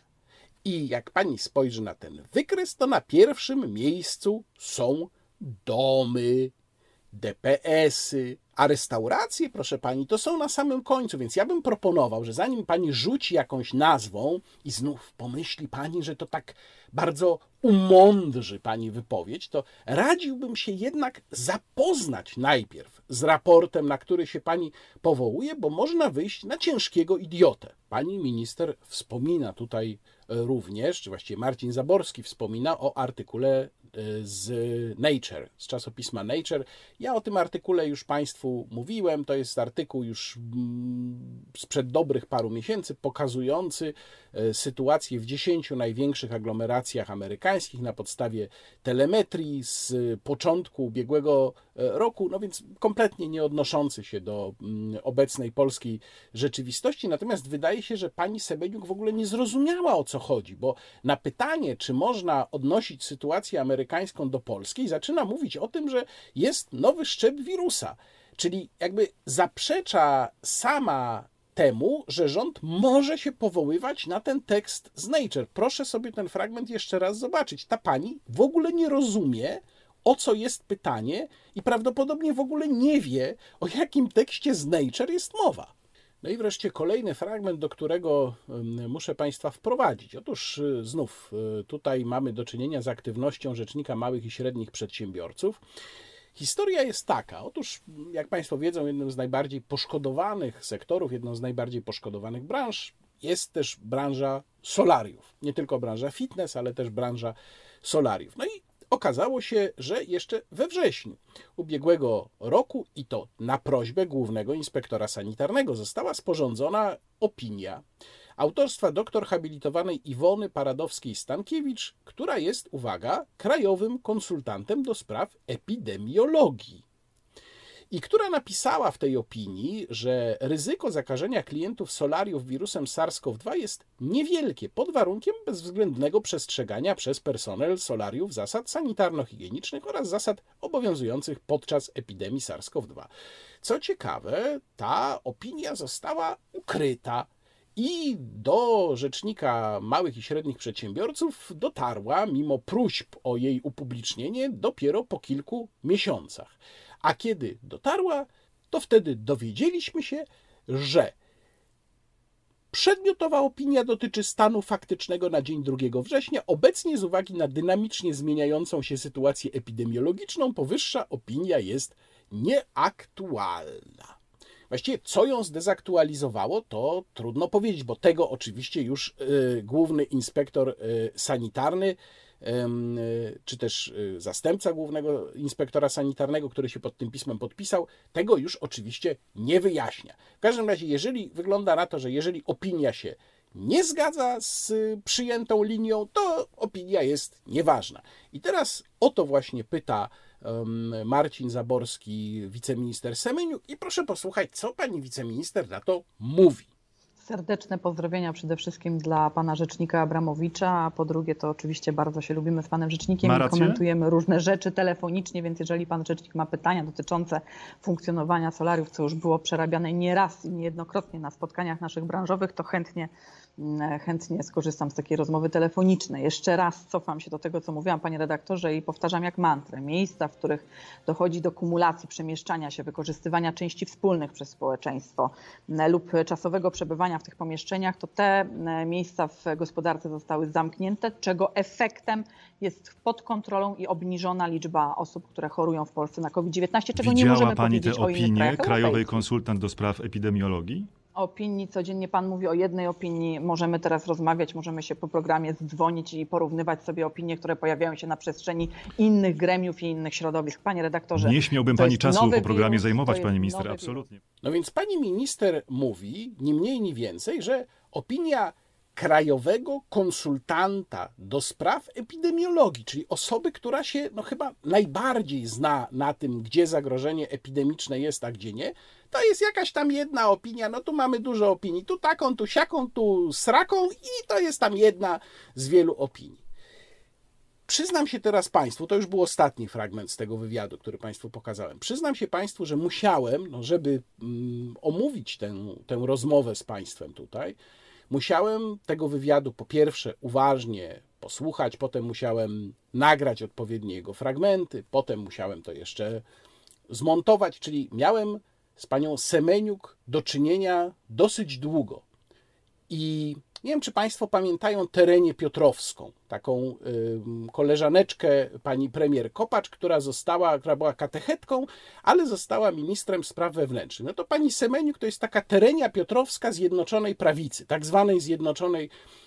I jak pani spojrzy na ten wykres, to na pierwszym miejscu są domy, DPS-y, a restauracje, proszę pani, to są na samym końcu, więc ja bym proponował, że zanim pani rzuci jakąś nazwą i znów pomyśli pani, że to tak bardzo umądrzy pani wypowiedź, to radziłbym się jednak zapoznać najpierw z raportem, na który się pani powołuje, bo można wyjść na ciężkiego idiotę. Pani minister wspomina tutaj również, czy właściwie Marcin Zaborski wspomina o artykule z Nature, z czasopisma Nature. Ja o tym artykule już Państwu mówiłem. To jest artykuł już mm, sprzed dobrych paru miesięcy, pokazujący sytuację w dziesięciu największych aglomeracjach amerykańskich na podstawie telemetrii z początku ubiegłego e, roku, no więc kompletnie nie odnoszący się do mm, obecnej polskiej rzeczywistości. Natomiast wydaje się, że pani Sebeniuk w ogóle nie zrozumiała o co chodzi, bo na pytanie, czy można odnosić sytuację amerykańską, do Polski, zaczyna mówić o tym, że jest nowy szczep wirusa. Czyli jakby zaprzecza sama temu, że rząd może się powoływać na ten tekst z Nature. Proszę sobie ten fragment jeszcze raz zobaczyć. Ta pani w ogóle nie rozumie, o co jest pytanie i prawdopodobnie w ogóle nie wie, o jakim tekście z Nature jest mowa. No i wreszcie kolejny fragment, do którego muszę Państwa wprowadzić. Otóż y, znów y, tutaj mamy do czynienia z aktywnością Rzecznika Małych i Średnich Przedsiębiorców. Historia jest taka. Otóż, jak Państwo wiedzą, jednym z najbardziej poszkodowanych sektorów, jedną z najbardziej poszkodowanych branż jest też branża solariów. Nie tylko branża fitness, ale też branża solariów. No i okazało się, że jeszcze we wrześniu ubiegłego roku, i to na prośbę głównego inspektora sanitarnego, została sporządzona opinia autorstwa doktor habilitowanej Iwony Paradowskiej-Stankiewicz, która jest, uwaga, krajowym konsultantem do spraw epidemiologii i która napisała w tej opinii, że ryzyko zakażenia klientów solariów wirusem SARS-CoV-2 jest niewielkie pod warunkiem bezwzględnego przestrzegania przez personel solariów zasad sanitarno-higienicznych oraz zasad obowiązujących podczas epidemii SARS-CoV-2. Co ciekawe, ta opinia została ukryta i do rzecznika małych i średnich przedsiębiorców dotarła, mimo próśb o jej upublicznienie, dopiero po kilku miesiącach. A kiedy dotarła, to wtedy dowiedzieliśmy się, że Przedmiotowa opinia dotyczy stanu faktycznego na dzień 2 września. Obecnie, z uwagi na dynamicznie zmieniającą się sytuację epidemiologiczną, powyższa opinia jest nieaktualna. Właściwie, co ją zdezaktualizowało, to trudno powiedzieć, bo tego oczywiście już y, główny inspektor y, sanitarny czy też y, zastępca głównego inspektora sanitarnego, który się pod tym pismem podpisał, tego już oczywiście nie wyjaśnia. W każdym razie, jeżeli wygląda na to, że jeżeli opinia się nie zgadza z przyjętą linią, to opinia jest nieważna. I teraz o to właśnie pyta Marcin Zaborski, wiceminister Semeniuk, i proszę posłuchać, co pani wiceminister na to mówi. Serdeczne pozdrowienia przede wszystkim dla pana rzecznika Abramowicza, a po drugie to oczywiście bardzo się lubimy z panem rzecznikiem i komentujemy różne rzeczy telefonicznie, więc jeżeli pan rzecznik ma pytania dotyczące funkcjonowania solariów, co już było przerabiane nie raz i niejednokrotnie na spotkaniach naszych branżowych, to chętnie chętnie skorzystam z takiej rozmowy telefonicznej. Jeszcze raz cofam się do tego, co mówiłam, panie redaktorze, i powtarzam jak mantrę. Miejsca, w których dochodzi do kumulacji, przemieszczania się, wykorzystywania części wspólnych przez społeczeństwo mm, lub czasowego przebywania w tych pomieszczeniach, to te mm, miejsca w gospodarce zostały zamknięte, czego efektem jest pod kontrolą i obniżona liczba osób, które chorują w Polsce na COVID-19, czego Widziała nie możemy pani powiedzieć te opinie Krajowej Konsultant do Spraw Epidemiologii? Opinii. Codziennie Pan mówi o jednej opinii. Możemy teraz rozmawiać, możemy się po programie dzwonić i porównywać sobie opinie, które pojawiają się na przestrzeni innych gremiów i innych środowisk. Panie redaktorze. Nie śmiałbym Pani czasu po programie wirus, zajmować, Pani minister, absolutnie. No więc Pani minister mówi, ni mniej, ni więcej, że opinia krajowego konsultanta do spraw epidemiologii, czyli osoby, która się no, chyba najbardziej zna na tym, gdzie zagrożenie epidemiczne jest, a gdzie nie, to jest jakaś tam jedna opinia. No tu mamy dużo opinii, tu taką, tu siaką, tu sraką i to jest tam jedna z wielu opinii. Przyznam się teraz Państwu, to już był ostatni fragment z tego wywiadu, który Państwu pokazałem. Przyznam się Państwu, że musiałem, no żeby mm, omówić tę, tę rozmowę z Państwem tutaj, Musiałem tego wywiadu po pierwsze uważnie posłuchać, potem musiałem nagrać odpowiednie jego fragmenty, potem musiałem to jeszcze zmontować, czyli miałem z panią Semeniuk do czynienia dosyć długo. I nie wiem, czy Państwo pamiętają Terenię Piotrowską, taką koleżaneczkę pani premier Kopacz, która została, która była katechetką, ale została ministrem spraw wewnętrznych. No to pani Semeniuk to jest taka Terenia Piotrowska Zjednoczonej Prawicy, tak zwanej Zjednoczonej prawicy.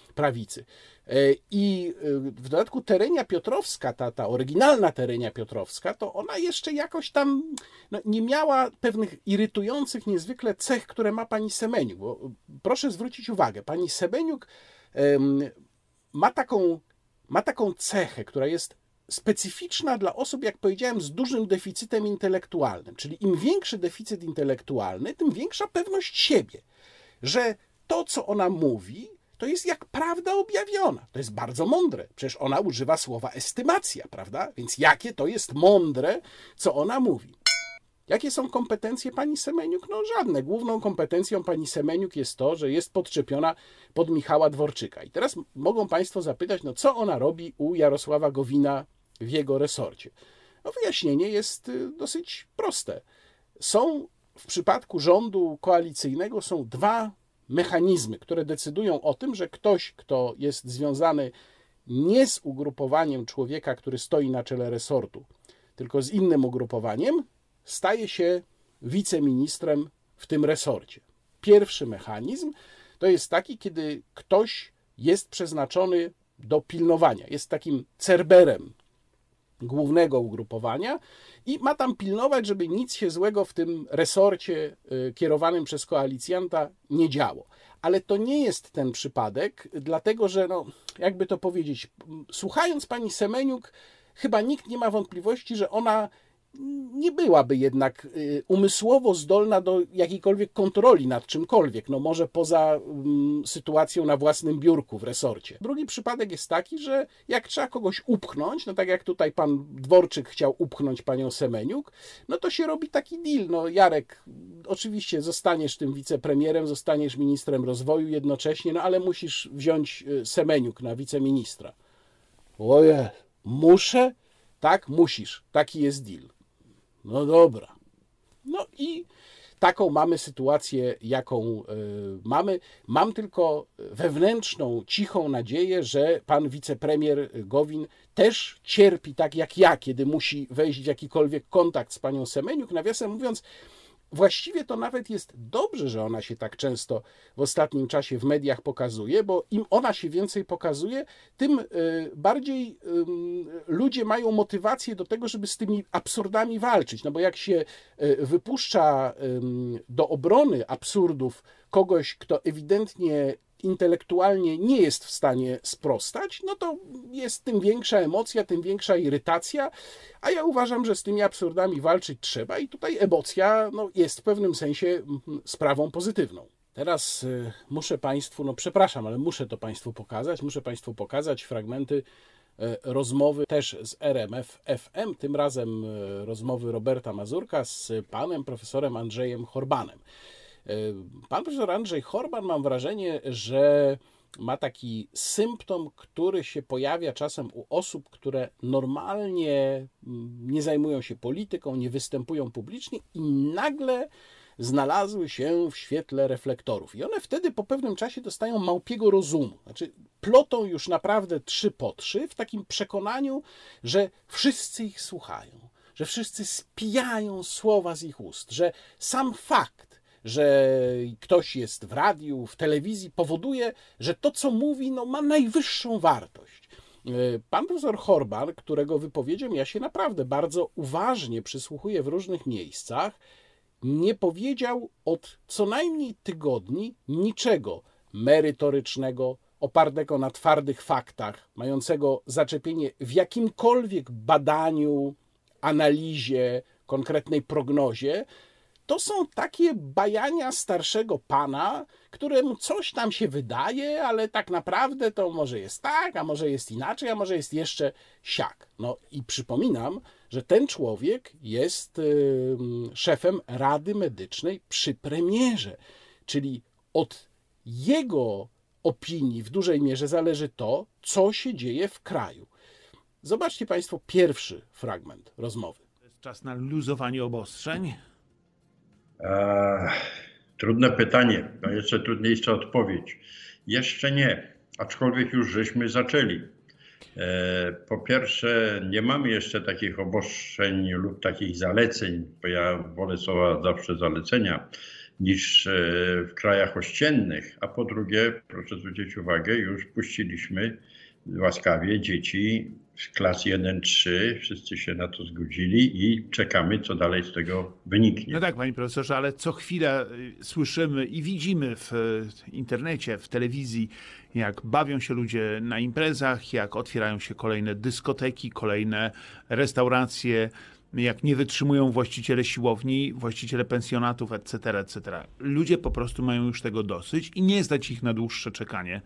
E, I e, w dodatku Terenia Piotrowska, ta, ta oryginalna Terenia Piotrowska, to ona jeszcze jakoś tam no, nie miała pewnych irytujących niezwykle cech, które ma pani Semeniuk. Bo proszę zwrócić uwagę, pani Semeniuk ma taką, ma taką cechę, która jest specyficzna dla osób, jak powiedziałem, z dużym deficytem intelektualnym. Czyli im większy deficyt intelektualny, tym większa pewność siebie, że to, co ona mówi, to jest jak prawda objawiona. To jest bardzo mądre. Przecież ona używa słowa estymacja, prawda? Więc jakie to jest mądre, co ona mówi. Jakie są kompetencje pani Semeniuk? No żadne. Główną kompetencją pani Semeniuk jest to, że jest podczepiona pod Michała Dworczyka. I teraz mogą państwo zapytać, no co ona robi u Jarosława Gowina w jego resorcie? No, wyjaśnienie jest y, dosyć proste. Są w przypadku rządu koalicyjnego są dwa mechanizmy, które decydują o tym, że ktoś, kto jest związany nie z ugrupowaniem człowieka, który stoi na czele resortu, tylko z innym ugrupowaniem, staje się wiceministrem w tym resorcie. Pierwszy mechanizm to jest taki, kiedy ktoś jest przeznaczony do pilnowania, jest takim cerberem głównego ugrupowania i ma tam pilnować, żeby nic się złego w tym resorcie y, kierowanym przez koalicjanta nie działo. Ale to nie jest ten przypadek, dlatego że, no, jakby to powiedzieć, słuchając pani Semeniuk, chyba nikt nie ma wątpliwości, że ona nie byłaby jednak y, umysłowo zdolna do jakiejkolwiek kontroli nad czymkolwiek, no może poza um, sytuacją na własnym biurku w resorcie. Drugi przypadek jest taki, że jak trzeba kogoś upchnąć, no tak jak tutaj pan Dworczyk chciał upchnąć panią Semeniuk, no to się robi taki deal, no Jarek, oczywiście zostaniesz tym wicepremierem, zostaniesz ministrem rozwoju jednocześnie, no ale musisz wziąć y, Semeniuk na wiceministra. Oje, muszę? Tak, musisz. Taki jest deal. No dobra. No i taką mamy sytuację, jaką y, mamy. Mam tylko wewnętrzną, cichą nadzieję, że pan wicepremier Gowin też cierpi tak jak ja, kiedy musi wejść w jakikolwiek kontakt z panią Semeniuk. Nawiasem mówiąc, Właściwie to nawet jest dobrze, że ona się tak często w ostatnim czasie w mediach pokazuje, bo im ona się więcej pokazuje, tym y, bardziej ludzie mają motywację do tego, żeby z tymi absurdami walczyć. No bo jak się y, wypuszcza do obrony absurdów kogoś, kto ewidentnie intelektualnie nie jest w stanie sprostać, no to jest tym większa emocja, tym większa irytacja, a ja uważam, że z tymi absurdami walczyć trzeba i tutaj emocja no, jest w pewnym sensie mm, sprawą pozytywną. Teraz y, muszę Państwu, no przepraszam, ale muszę to Państwu pokazać, muszę Państwu pokazać fragmenty y, rozmowy też z RMF FM, tym razem y, rozmowy Roberta Mazurka z panem profesorem Andrzejem Horbanem. Pan profesor Andrzej Horban, mam wrażenie, że ma taki symptom, który się pojawia czasem u osób, które normalnie mm, nie zajmują się polityką, nie występują publicznie i nagle znalazły się w świetle reflektorów. I one wtedy po pewnym czasie dostają małpiego rozumu. Znaczy, plotą już naprawdę trzy po trzy w takim przekonaniu, że wszyscy ich słuchają, że wszyscy spijają słowa z ich ust, że sam fakt, że ktoś jest w radiu, w telewizji, powoduje, że to, co mówi, no, ma najwyższą wartość. E, pan profesor Horban, którego wypowiedziom ja się naprawdę bardzo uważnie przysłuchuję w różnych miejscach, nie powiedział od co najmniej tygodni niczego merytorycznego, opartego na twardych faktach, mającego zaczepienie w jakimkolwiek badaniu, analizie, konkretnej prognozie, to są takie bajania starszego pana, któremu coś tam się wydaje, ale tak naprawdę to może jest tak, a może jest inaczej, a może jest jeszcze siak. No i przypominam, że ten człowiek jest szefem Rady Medycznej przy premierze, czyli od jego opinii w dużej mierze zależy to, co się dzieje w kraju. Zobaczcie Państwo pierwszy fragment rozmowy. To jest czas na luzowanie obostrzeń. Eee, trudne pytanie, a jeszcze trudniejsza odpowiedź. Jeszcze nie, aczkolwiek już żeśmy zaczęli. Eee, po pierwsze, nie mamy jeszcze takich obostrzeń lub takich zaleceń, bo ja wolę słowa zawsze zalecenia, niż e, w krajach ościennych. A po drugie, proszę zwrócić uwagę, już puściliśmy łaskawie dzieci z klas 1-3, wszyscy się na to zgodzili i czekamy, co dalej z tego wyniknie. No tak, panie profesorze, ale co chwilę y, słyszymy i widzimy w internecie, w telewizji, jak bawią się ludzie na imprezach, jak otwierają się kolejne dyskoteki, kolejne restauracje, jak nie wytrzymują właściciele siłowni, właściciele pensjonatów, etc., etc. Ludzie po prostu mają już tego dosyć i nie zdać ich na dłuższe czekanie.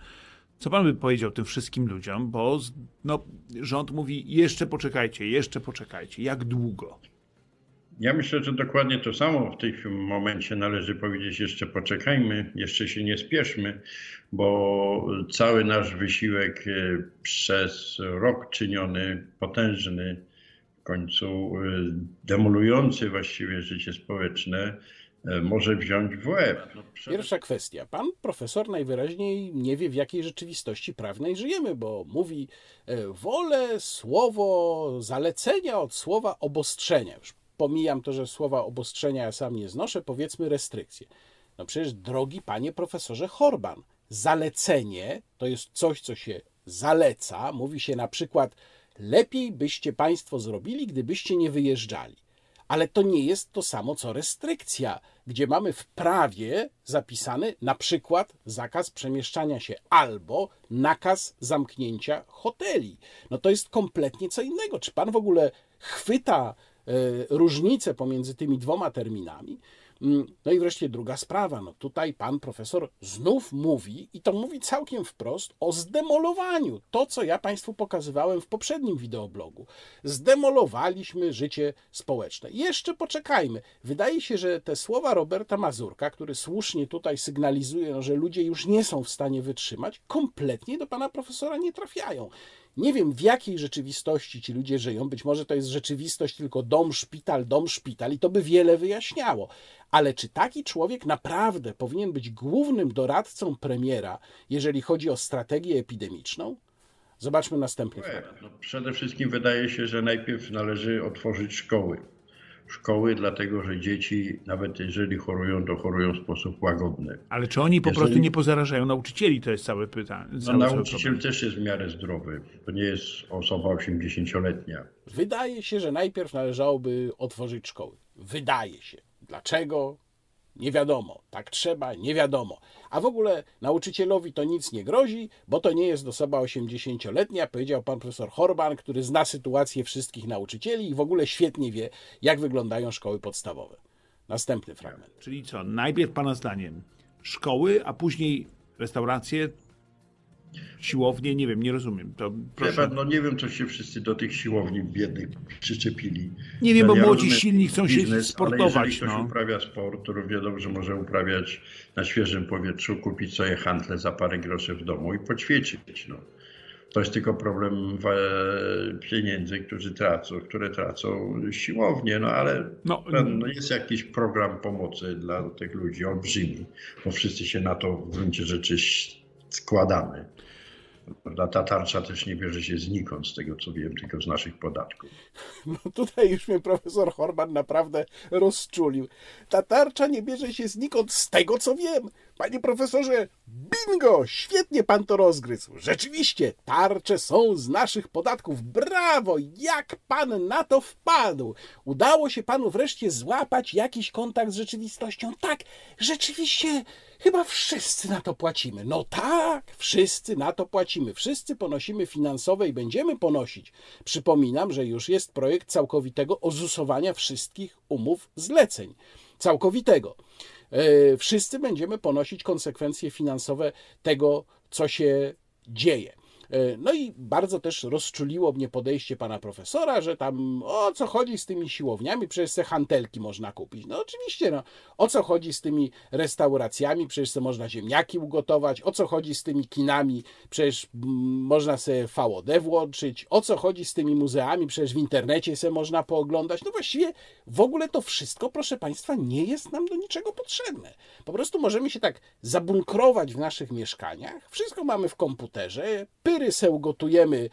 Co pan by powiedział tym wszystkim ludziom, bo no, rząd mówi jeszcze poczekajcie, jeszcze poczekajcie. Jak długo? Ja myślę, że dokładnie to samo w tym momencie należy powiedzieć jeszcze poczekajmy, jeszcze się nie spieszmy, bo cały nasz wysiłek e, przez rok czyniony, potężny, w końcu y, demolujący właściwie życie społeczne może wziąć w łeb. Pierwsza kwestia. Pan profesor najwyraźniej nie wie, w jakiej rzeczywistości prawnej żyjemy, bo mówi e, wolę słowo zalecenia od słowa obostrzenia. Już pomijam to, że słowa obostrzenia ja sam nie znoszę, powiedzmy restrykcje. No przecież, drogi panie profesorze Horban, zalecenie to jest coś, co się zaleca. Mówi się na przykład, lepiej byście państwo zrobili, gdybyście nie wyjeżdżali. Ale to nie jest to samo co restrykcja, gdzie mamy w prawie zapisany na przykład zakaz przemieszczania się albo nakaz zamknięcia hoteli. No to jest kompletnie co innego. Czy pan w ogóle chwyta e, różnicę pomiędzy tymi dwoma terminami? Mm, no i wreszcie druga sprawa. No tutaj pan profesor znów mówi, i to mówi całkiem wprost, o zdemolowaniu. To, co ja państwu pokazywałem w poprzednim wideoblogu. Zdemolowaliśmy życie społeczne. Jeszcze poczekajmy. Wydaje się, że te słowa Roberta Mazurka, który słusznie tutaj sygnalizuje, no, że ludzie już nie są w stanie wytrzymać, kompletnie do pana profesora nie trafiają. Nie wiem, w jakiej rzeczywistości ci ludzie żyją. Być może to jest rzeczywistość tylko dom, szpital, dom, szpital, i to by wiele wyjaśniało. Ale czy taki człowiek naprawdę powinien być głównym doradcą premiera, jeżeli chodzi o strategię epidemiczną? Zobaczmy następny fragment. No, przede wszystkim wydaje się, że najpierw należy otworzyć szkoły szkoły, dlatego że dzieci, nawet jeżeli chorują, to chorują w sposób łagodny. Ale czy oni po jeżeli... prostu nie pozarażają nauczycieli? To jest całe pytanie. No, nauczyciel też jest w miarę zdrowy. To nie jest osoba 80-letnia. Wydaje się, że najpierw należałoby otworzyć szkoły. Wydaje się. Dlaczego? Nie wiadomo. Tak trzeba, nie wiadomo. A w ogóle nauczycielowi to nic nie grozi, bo to nie jest osoba 80-letnia, powiedział pan profesor Horban, który zna sytuację wszystkich nauczycieli i w ogóle świetnie wie, jak wyglądają szkoły podstawowe. Następny fragment. Czyli co? Najpierw pana zdaniem szkoły, a później restauracje, siłownie, nie wiem, nie rozumiem. To proszę. No nie wiem, co się wszyscy do tych siłowni biednych przyczepili. Nie wiem, bo ja młodzi silni chcą biznes, się sportować. Ale jeżeli ktoś no. uprawia sport, to wiadomo, że może uprawiać na świeżym powietrzu, kupić sobie hantle za parę groszy w domu i poćwiczyć. No. To jest tylko problem pieniędzy, którzy tracą, które tracą siłownie, no ale no, no, jest jakiś program pomocy dla tych ludzi olbrzymi, bo wszyscy się na to w gruncie rzeczy składamy. Ta tarcza też nie bierze się znikąd, z tego co wiem, tylko z naszych podatków. No tutaj już mnie profesor Horman naprawdę rozczulił. Ta tarcza nie bierze się znikąd, z tego co wiem. Panie profesorze, bingo! Świetnie pan to rozgryzł. Rzeczywiście, tarcze są z naszych podatków. Brawo! Jak pan na to wpadł? Udało się panu wreszcie złapać jakiś kontakt z rzeczywistością. Tak, rzeczywiście, chyba wszyscy na to płacimy. No tak, wszyscy na to płacimy. Wszyscy ponosimy finansowe i będziemy ponosić. Przypominam, że już jest projekt całkowitego ozusowania wszystkich umów zleceń. Całkowitego. E, wszyscy będziemy ponosić konsekwencje finansowe tego, co się dzieje. E, no i bardzo też rozczuliło mnie podejście pana profesora, że tam o co chodzi z tymi siłowniami, przecież se hantelki można kupić. No oczywiście, no, o co chodzi z tymi restauracjami, przecież se można ziemniaki ugotować, o co chodzi z tymi kinami, przecież można sobie VOD włączyć, o co chodzi z tymi muzeami, przecież w internecie se można pooglądać. No właściwie w ogóle to wszystko, proszę państwa, nie jest nam do niczego potrzebne. Po prostu możemy się tak zabunkrować w naszych mieszkaniach, wszystko mamy w komputerze, pyry sery se ugotujemy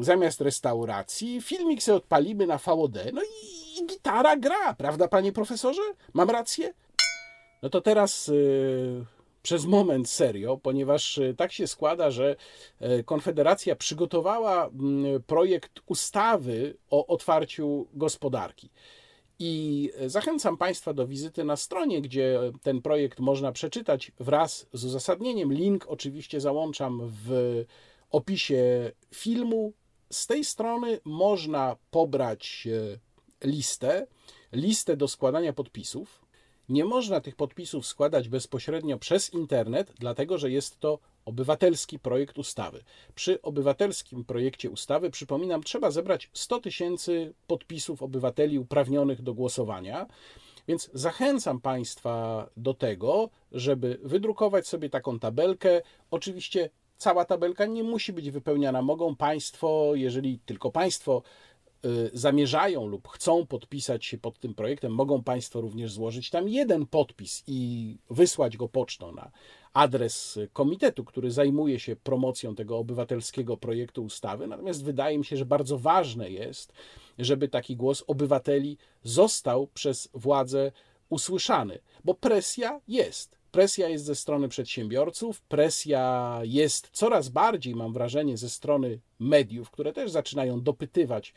zamiast restauracji, filmik se odpalimy na VOD, no i, i gitara gra, prawda, panie profesorze? Mam rację? No to teraz y, przez moment serio, ponieważ y, tak się składa, że y, Konfederacja przygotowała mm, projekt ustawy o otwarciu gospodarki. I zachęcam Państwa do wizyty na stronie, gdzie ten projekt można przeczytać wraz z uzasadnieniem. Link oczywiście załączam w opisie filmu. Z tej strony można pobrać e, listę, listę do składania podpisów. Nie można tych podpisów składać bezpośrednio przez internet, dlatego że jest to obywatelski projekt ustawy. Przy obywatelskim projekcie ustawy, przypominam, trzeba zebrać 100 tysięcy podpisów obywateli uprawnionych do głosowania. Więc zachęcam Państwa do tego, żeby wydrukować sobie taką tabelkę. Oczywiście cała tabelka nie musi być wypełniana. Mogą Państwo, jeżeli tylko Państwo y, zamierzają lub chcą podpisać się pod tym projektem, mogą Państwo również złożyć tam jeden podpis i wysłać go pocztą na adres komitetu, który zajmuje się promocją tego obywatelskiego projektu ustawy. Natomiast wydaje mi się, że bardzo ważne jest, żeby taki głos obywateli został przez władze usłyszany, bo presja jest. Presja jest ze strony przedsiębiorców, presja jest coraz bardziej, mam wrażenie, ze strony mediów, które też zaczynają dopytywać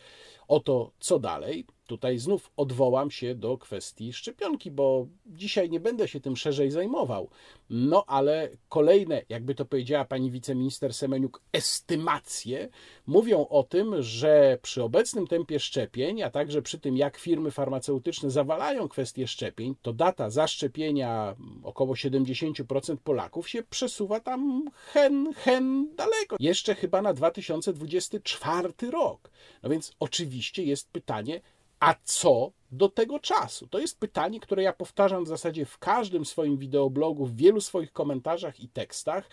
o to, co dalej. Tutaj znów odwołam się do kwestii szczepionki, bo dzisiaj nie będę się tym szerzej zajmował. No ale kolejne, jakby to powiedziała pani wiceminister Semeniuk, estymacje mówią o tym, że przy obecnym tempie szczepień, a także przy tym, jak firmy farmaceutyczne zawalają kwestię szczepień, to data zaszczepienia około 70% Polaków się przesuwa tam hen, hen daleko. Jeszcze chyba na 2024 rok. No więc oczywiście jest pytanie, a co do tego czasu? To jest pytanie, które ja powtarzam w zasadzie w każdym swoim wideoblogu, w wielu swoich komentarzach i tekstach.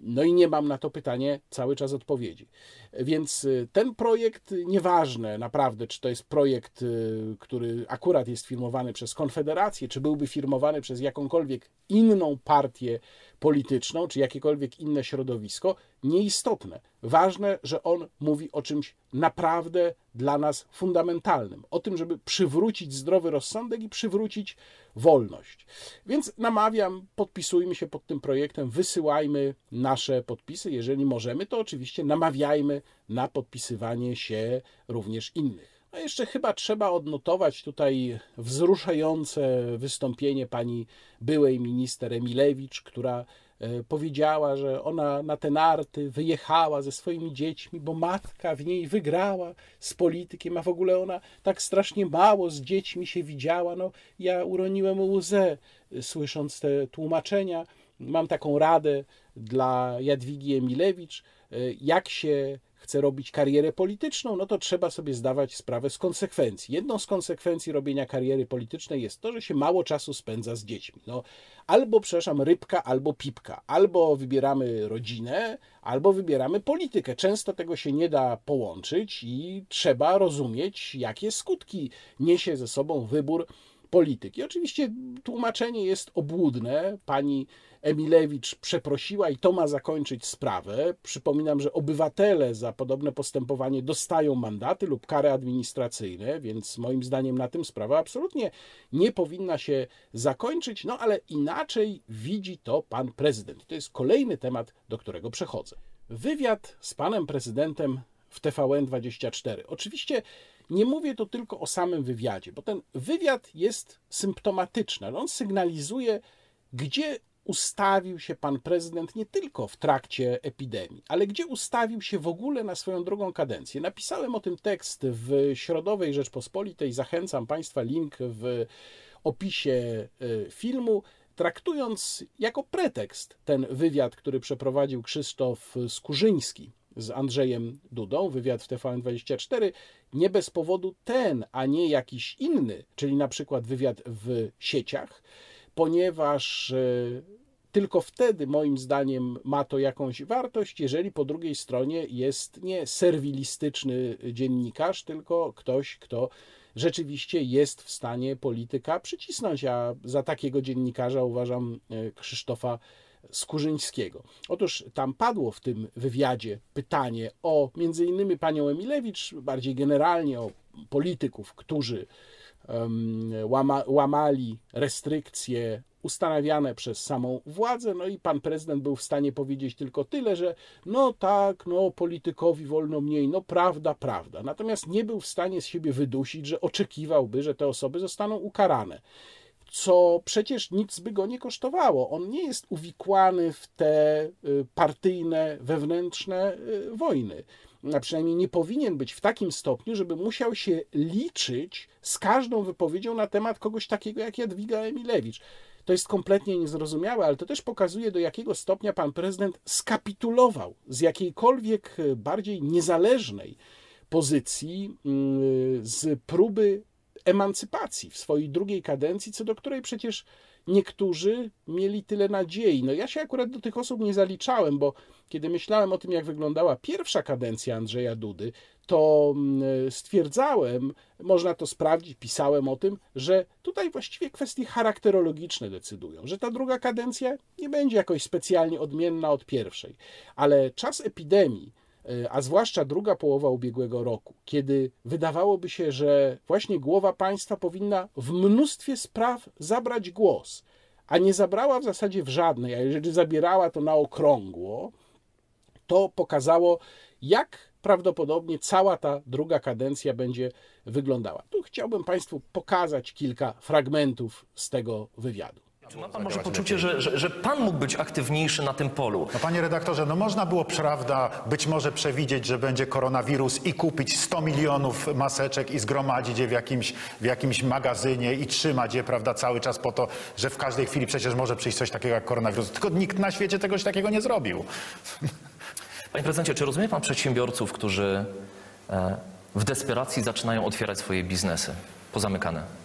No i nie mam na to pytanie cały czas odpowiedzi. Więc y, ten projekt, nieważne naprawdę, czy to jest projekt, y, który akurat jest firmowany przez Konfederację, czy byłby firmowany przez jakąkolwiek inną partię polityczną, czy jakiekolwiek inne środowisko, nieistotne. Ważne, że on mówi o czymś naprawdę dla nas fundamentalnym, o tym, żeby przywrócić zdrowy rozsądek i przywrócić wolność. Więc namawiam, podpisujmy się pod tym projektem, wysyłajmy nasze podpisy. Jeżeli możemy, to oczywiście namawiajmy na podpisywanie się również innych. No jeszcze chyba trzeba odnotować tutaj wzruszające wystąpienie pani byłej minister Emilewicz, która e, powiedziała, że ona na te narty wyjechała ze swoimi dziećmi, bo matka w niej wygrała z politykiem, a w ogóle ona tak strasznie mało z dziećmi się widziała. No, ja uroniłem łzę, e, słysząc te tłumaczenia. Mam taką radę dla Jadwigi Emilewicz, e, jak się chce robić karierę polityczną, no to trzeba sobie zdawać sprawę z konsekwencji. Jedną z konsekwencji robienia kariery politycznej jest to, że się mało czasu spędza z dziećmi. No, albo, przepraszam, rybka, albo pipka. Albo wybieramy rodzinę, albo wybieramy politykę. Często tego się nie da połączyć i trzeba rozumieć, jakie skutki niesie ze sobą wybór polityki. Oczywiście tłumaczenie jest obłudne. Pani Emilewicz przeprosiła i to ma zakończyć sprawę. Przypominam, że obywatele za podobne postępowanie dostają mandaty lub kary administracyjne, więc moim zdaniem na tym sprawa absolutnie nie powinna się zakończyć, no ale inaczej widzi to pan prezydent. To jest kolejny temat, do którego przechodzę. Wywiad z panem prezydentem w TVN24. Oczywiście nie mówię to tylko o samym wywiadzie, bo ten wywiad jest symptomatyczny, ale on sygnalizuje, gdzie ustawił się pan prezydent nie tylko w trakcie epidemii, ale gdzie ustawił się w ogóle na swoją drugą kadencję. Napisałem o tym tekst w Środowej Rzeczpospolitej. Zachęcam Państwa, link w opisie e, filmu. Traktując jako pretekst ten wywiad, który przeprowadził Krzysztof Skurzyński z Andrzejem Dudą, wywiad w TVN24, nie bez powodu ten, a nie jakiś inny, czyli na przykład wywiad w sieciach, ponieważ e, tylko wtedy, moim zdaniem, ma to jakąś wartość, jeżeli po drugiej stronie jest nie serwilistyczny dziennikarz, tylko ktoś, kto rzeczywiście jest w stanie polityka przycisnąć. A za takiego dziennikarza uważam e, Krzysztofa Skurzyńskiego. Otóż tam padło w tym wywiadzie pytanie o między innymi panią Emilewicz, bardziej generalnie o polityków, którzy łama, łamali restrykcje ustanawiane przez samą władzę, no i pan prezydent był w stanie powiedzieć tylko tyle, że no tak, no politykowi wolno mniej, no prawda, prawda. Natomiast nie był w stanie z siebie wydusić, że oczekiwałby, że te osoby zostaną ukarane co przecież nic by go nie kosztowało. On nie jest uwikłany w te y, partyjne, wewnętrzne y, wojny. A przynajmniej nie powinien być w takim stopniu, żeby musiał się liczyć z każdą wypowiedzią na temat kogoś takiego jak Jadwiga Emilewicz. To jest kompletnie niezrozumiałe, ale to też pokazuje, do jakiego stopnia pan prezydent skapitulował z jakiejkolwiek y, bardziej niezależnej pozycji, z próby emancypacji w swojej drugiej kadencji, co do której przecież niektórzy mieli tyle nadziei. No ja się akurat do tych osób nie zaliczałem, bo kiedy myślałem o tym, jak wyglądała pierwsza kadencja Andrzeja Dudy, to mm, stwierdzałem, można to sprawdzić, pisałem o tym, że tutaj właściwie kwestie charakterologiczne decydują, że ta druga kadencja nie będzie jakoś specjalnie odmienna od pierwszej, ale czas epidemii, a zwłaszcza druga połowa ubiegłego roku, kiedy wydawałoby się, że właśnie głowa państwa powinna w mnóstwie spraw zabrać głos, a nie zabrała w zasadzie w żadnej, a jeżeli zabierała to na okrągło, to pokazało, jak prawdopodobnie cała ta druga kadencja będzie wyglądała. Tu chciałbym Państwu pokazać kilka fragmentów z tego wywiadu. Czy ma pan może poczucie, że, że, że, pan mógł być aktywniejszy na tym polu? No panie redaktorze, no można było, prawda, być może przewidzieć, że będzie koronawirus i kupić 100 milionów maseczek i zgromadzić je w jakimś, w jakimś magazynie i trzymać je, prawda, cały czas po to, że w każdej chwili przecież może przyjść coś takiego jak koronawirus. Tylko nikt na świecie czegoś takiego nie zrobił. Panie prezydencie, czy rozumie pan przedsiębiorców, którzy e, w desperacji zaczynają otwierać swoje biznesy pozamykane?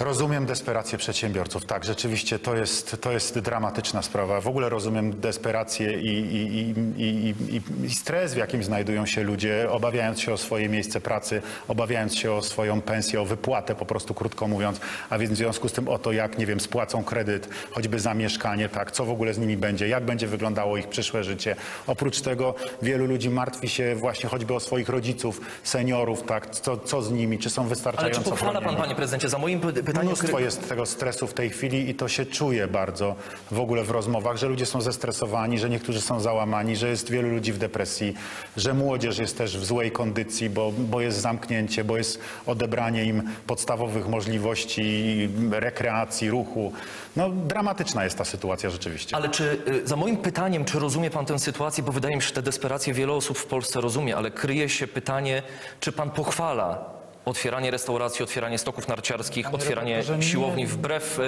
Rozumiem desperację przedsiębiorców. Tak, rzeczywiście to jest, to jest dramatyczna sprawa. W ogóle rozumiem desperację i, i, i, i, stres, w jakim znajdują się ludzie, obawiając się o swoje miejsce pracy, obawiając się o swoją pensję, o wypłatę, po prostu krótko mówiąc. A więc w związku z tym o to, jak, nie wiem, spłacą kredyt, choćby za mieszkanie, tak, co w ogóle z nimi będzie, jak będzie wyglądało ich przyszłe życie. Oprócz tego wielu ludzi martwi się właśnie choćby o swoich rodziców, seniorów, tak, co, co z nimi, czy są wystarczająco Ale czy pochwala pan, panie prezydencie, za moim pytanie... Mnóstwo jest tego stresu w tej chwili i to się czuje bardzo w ogóle w rozmowach, że ludzie są zestresowani, że niektórzy są załamani, że jest wielu ludzi w depresji, że młodzież jest też w złej kondycji, bo, bo jest zamknięcie, bo jest odebranie im podstawowych możliwości rekreacji, ruchu. No dramatyczna jest ta sytuacja rzeczywiście. Ale czy y, za moim pytaniem, czy rozumie pan tę sytuację, bo wydaje mi się, że tę desperację wiele osób w Polsce rozumie, ale kryje się pytanie, czy pan pochwala otwieranie restauracji, otwieranie stoków narciarskich, otwieranie siłowni wbrew,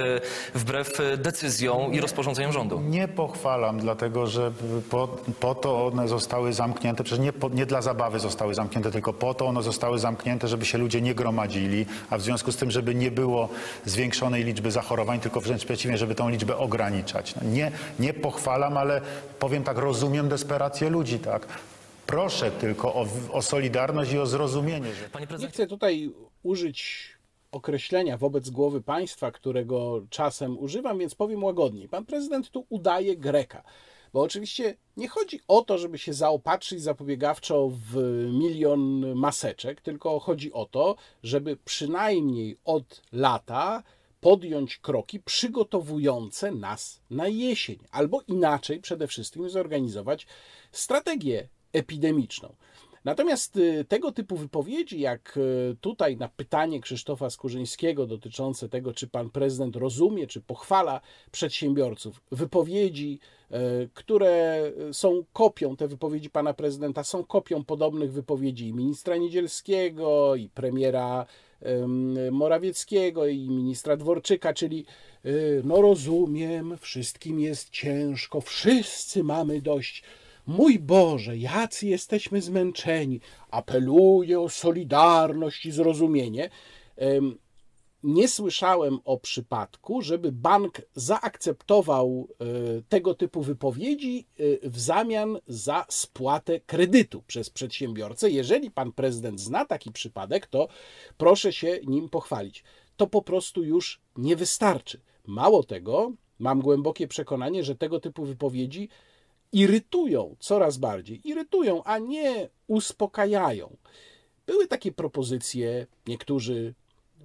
e, wbrew decyzjom i rozporządzeniom rządu. Nie pochwalam, dlatego że po, po to one zostały zamknięte, przecież nie, po, nie, dla zabawy zostały zamknięte, tylko po to one zostały zamknięte, żeby się ludzie nie gromadzili, a w związku z tym, żeby nie było zwiększonej liczby zachorowań, tylko wręcz przeciwnie, żeby tą liczbę ograniczać. No nie, nie pochwalam, ale powiem tak, rozumiem desperację ludzi, tak. Proszę tylko o, o solidarność i o zrozumienie. Że... Nie chcę tutaj użyć określenia wobec głowy państwa, którego czasem używam, więc powiem łagodniej. Pan prezydent tu udaje Greka. Bo oczywiście nie chodzi o to, żeby się zaopatrzyć zapobiegawczo w milion maseczek, tylko chodzi o to, żeby przynajmniej od lata podjąć kroki przygotowujące nas na jesień, albo inaczej przede wszystkim zorganizować strategię epidemiczną. Natomiast y, tego typu wypowiedzi, jak y, tutaj na pytanie Krzysztofa Skurzyńskiego dotyczące tego, czy pan prezydent rozumie, czy pochwala przedsiębiorców, wypowiedzi, y, które są kopią, te wypowiedzi pana prezydenta są kopią podobnych wypowiedzi ministra Niedzielskiego, i premiera Morawieckiego, i ministra Dworczyka, czyli no rozumiem, wszystkim jest ciężko, wszyscy mamy dość Mój Boże, jacy jesteśmy zmęczeni. Apeluję o solidarność i zrozumienie. Nie słyszałem o przypadku, żeby bank zaakceptował e, tego typu wypowiedzi e, w zamian za spłatę kredytu przez przedsiębiorcę. Jeżeli pan prezydent zna taki przypadek, to proszę się nim pochwalić. To po prostu już nie wystarczy. Mało tego, mam głębokie przekonanie, że tego typu wypowiedzi irytują coraz bardziej, irytują, a nie uspokajają. Były takie propozycje, niektórzy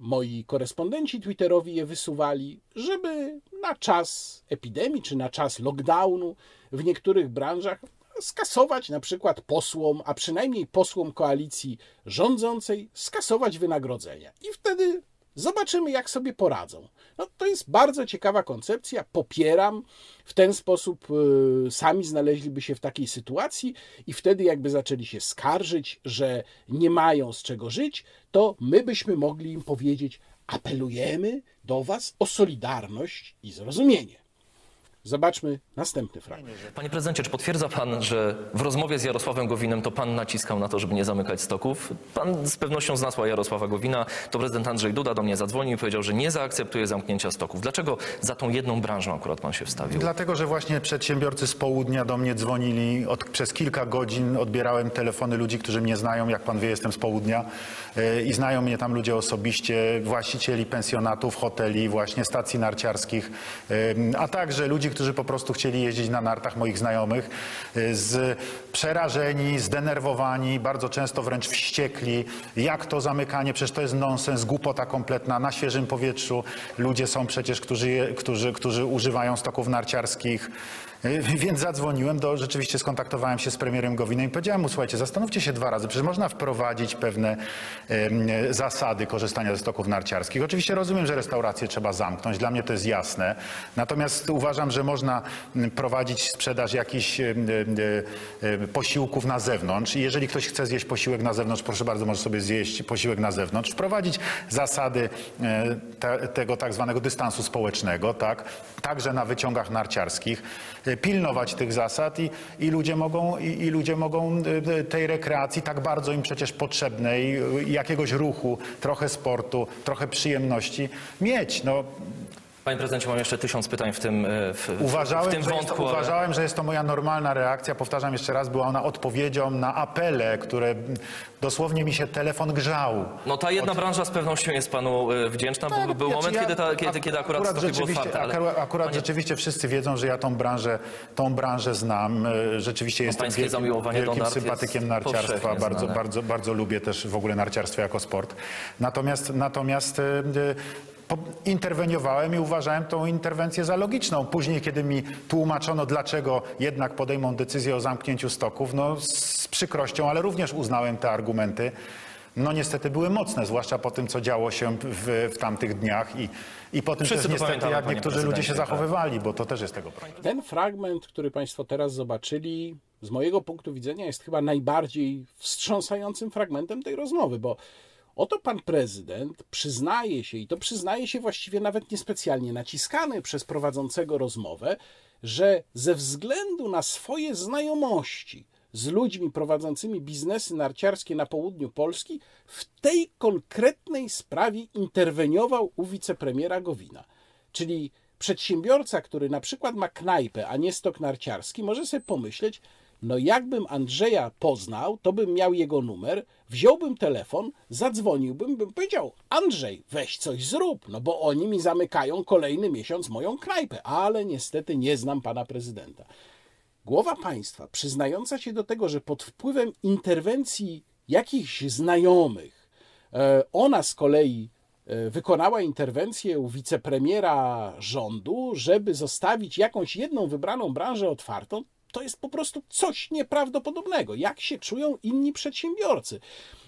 moi korespondenci Twitterowi je wysuwali, żeby na czas epidemii czy na czas lockdownu w niektórych branżach skasować na przykład posłom, a przynajmniej posłom koalicji rządzącej, skasować wynagrodzenia. I wtedy Zobaczymy, jak sobie poradzą. No, to jest bardzo ciekawa koncepcja, popieram. W ten sposób y, sami znaleźliby się w takiej sytuacji i wtedy, jakby zaczęli się skarżyć, że nie mają z czego żyć, to my byśmy mogli im powiedzieć: apelujemy do Was o solidarność i zrozumienie. Zobaczmy następny fragment. Panie prezydencie, czy potwierdza pan, że w rozmowie z Jarosławem Gowinem to pan naciskał na to, żeby nie zamykać stoków? Pan z pewnością z nasła Jarosława Gowina, to prezydent Andrzej Duda do mnie zadzwonił i powiedział, że nie zaakceptuje zamknięcia stoków. Dlaczego za tą jedną branżą akurat pan się wstawił? Dlatego, że właśnie przedsiębiorcy z południa do mnie dzwonili. Od, przez kilka godzin odbierałem telefony ludzi, którzy mnie znają. Jak pan wie, jestem z południa yy, i znają mnie tam ludzie osobiście, właścicieli pensjonatów, hoteli, właśnie stacji narciarskich, yy, a także ludzi, którzy po prostu chcieli jeździć na nartach, moich znajomych, yy, z przerażeni, zdenerwowani, bardzo często wręcz wściekli. Jak to zamykanie? Przecież to jest nonsens, głupota kompletna. Na świeżym powietrzu ludzie są przecież, którzy, którzy, którzy używają stoków narciarskich. Yy, <laughs> Więc zadzwoniłem do, rzeczywiście skontaktowałem się z premierem Gowinem i powiedziałem mu, słuchajcie, zastanówcie się dwa razy, przecież można wprowadzić pewne em, zasady korzystania ze stoków narciarskich. Oczywiście rozumiem, że restauracje trzeba zamknąć, dla mnie to jest jasne. Natomiast uważam, że można prowadzić sprzedaż jakichś em, em, em, posiłków na zewnątrz i jeżeli ktoś chce zjeść posiłek na zewnątrz, proszę bardzo, może sobie zjeść posiłek na zewnątrz. Wprowadzić zasady e, te, tego tak zwanego dystansu społecznego, tak? Także na wyciągach narciarskich e, pilnować tych zasad i, i, ludzie mogą, i, i ludzie mogą e, tej rekreacji tak bardzo im przecież potrzebnej, e, jakiegoś ruchu, trochę sportu, trochę przyjemności mieć. No, Panie prezydencie, mam jeszcze tysiąc pytań w tym, e, w, Uważałem, w tym że jest, wątku. ale- uważałem, że jest to moja normalna reakcja. Powtarzam jeszcze raz, była ona odpowiedzią na apele, które dosłownie mi się telefon grzał. No ta jedna branża z pewnością jest panu e, wdzięczna, bo był Znaczy, moment, ja- kiedy, ta, kiedy, kiedy akurat, stoki były rzeczywiście, otwarte. Ale akurat, akurat panie- rzeczywiście wszyscy wiedzą, że ja tą branżę, tą branżę znam. E, Rzeczywiście jestem pańskie wielkim, wielkim sympatykiem narciarstwa. Bardzo, bardzo, bardzo lubię też w ogóle narciarstwo jako sport. Natomiast, natomiast interweniowałem i uważałem tą interwencję za logiczną. Później, kiedy mi tłumaczono, dlaczego jednak podejmą decyzję o zamknięciu stoków, no z przykrością, ale również uznałem te argumenty. No niestety były mocne, zwłaszcza po tym, co działo się w, w tamtych dniach i, i po tym Wszyscy też niestety, pamiętamy, jak niektórzy ludzie się tak. zachowywali, bo to też jest tego problem. Ten fragment, który Państwo teraz zobaczyli, z mojego punktu widzenia jest chyba najbardziej wstrząsającym fragmentem tej rozmowy, bo oto pan prezydent przyznaje się, i to przyznaje się właściwie nawet niespecjalnie naciskany przez prowadzącego rozmowę, że ze względu na swoje znajomości z ludźmi prowadzącymi biznesy narciarskie na południu Polski, w tej konkretnej sprawie interweniował u wicepremiera Gowina. Czyli przedsiębiorca, który na przykład ma knajpę, a nie stok narciarski, może sobie pomyśleć, no jakbym Andrzeja poznał, to bym miał jego numer, wziąłbym telefon, zadzwoniłbym, bym powiedział, Andrzej, weź coś zrób, no bo oni mi zamykają kolejny miesiąc moją knajpę, ale niestety nie znam pana prezydenta. Głowa państwa przyznająca się do tego, że pod wpływem interwencji jakichś znajomych, e, ona z kolei e, wykonała interwencję u wicepremiera rządu, żeby zostawić jakąś jedną wybraną branżę otwartą, to jest po prostu coś nieprawdopodobnego. Jak się czują inni przedsiębiorcy?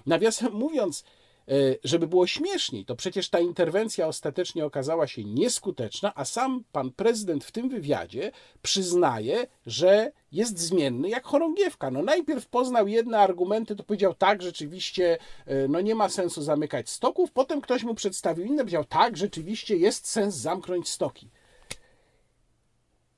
Nawiasem mówiąc, e, żeby było śmieszniej, to przecież ta interwencja ostatecznie okazała się nieskuteczna, a sam pan prezydent w tym wywiadzie przyznaje, że jest zmienny jak chorągiewka. No najpierw poznał jedne argumenty, to powiedział tak, rzeczywiście e, no nie ma sensu zamykać stoków, potem ktoś mu przedstawił inne, powiedział tak, rzeczywiście jest sens zamknąć stoki.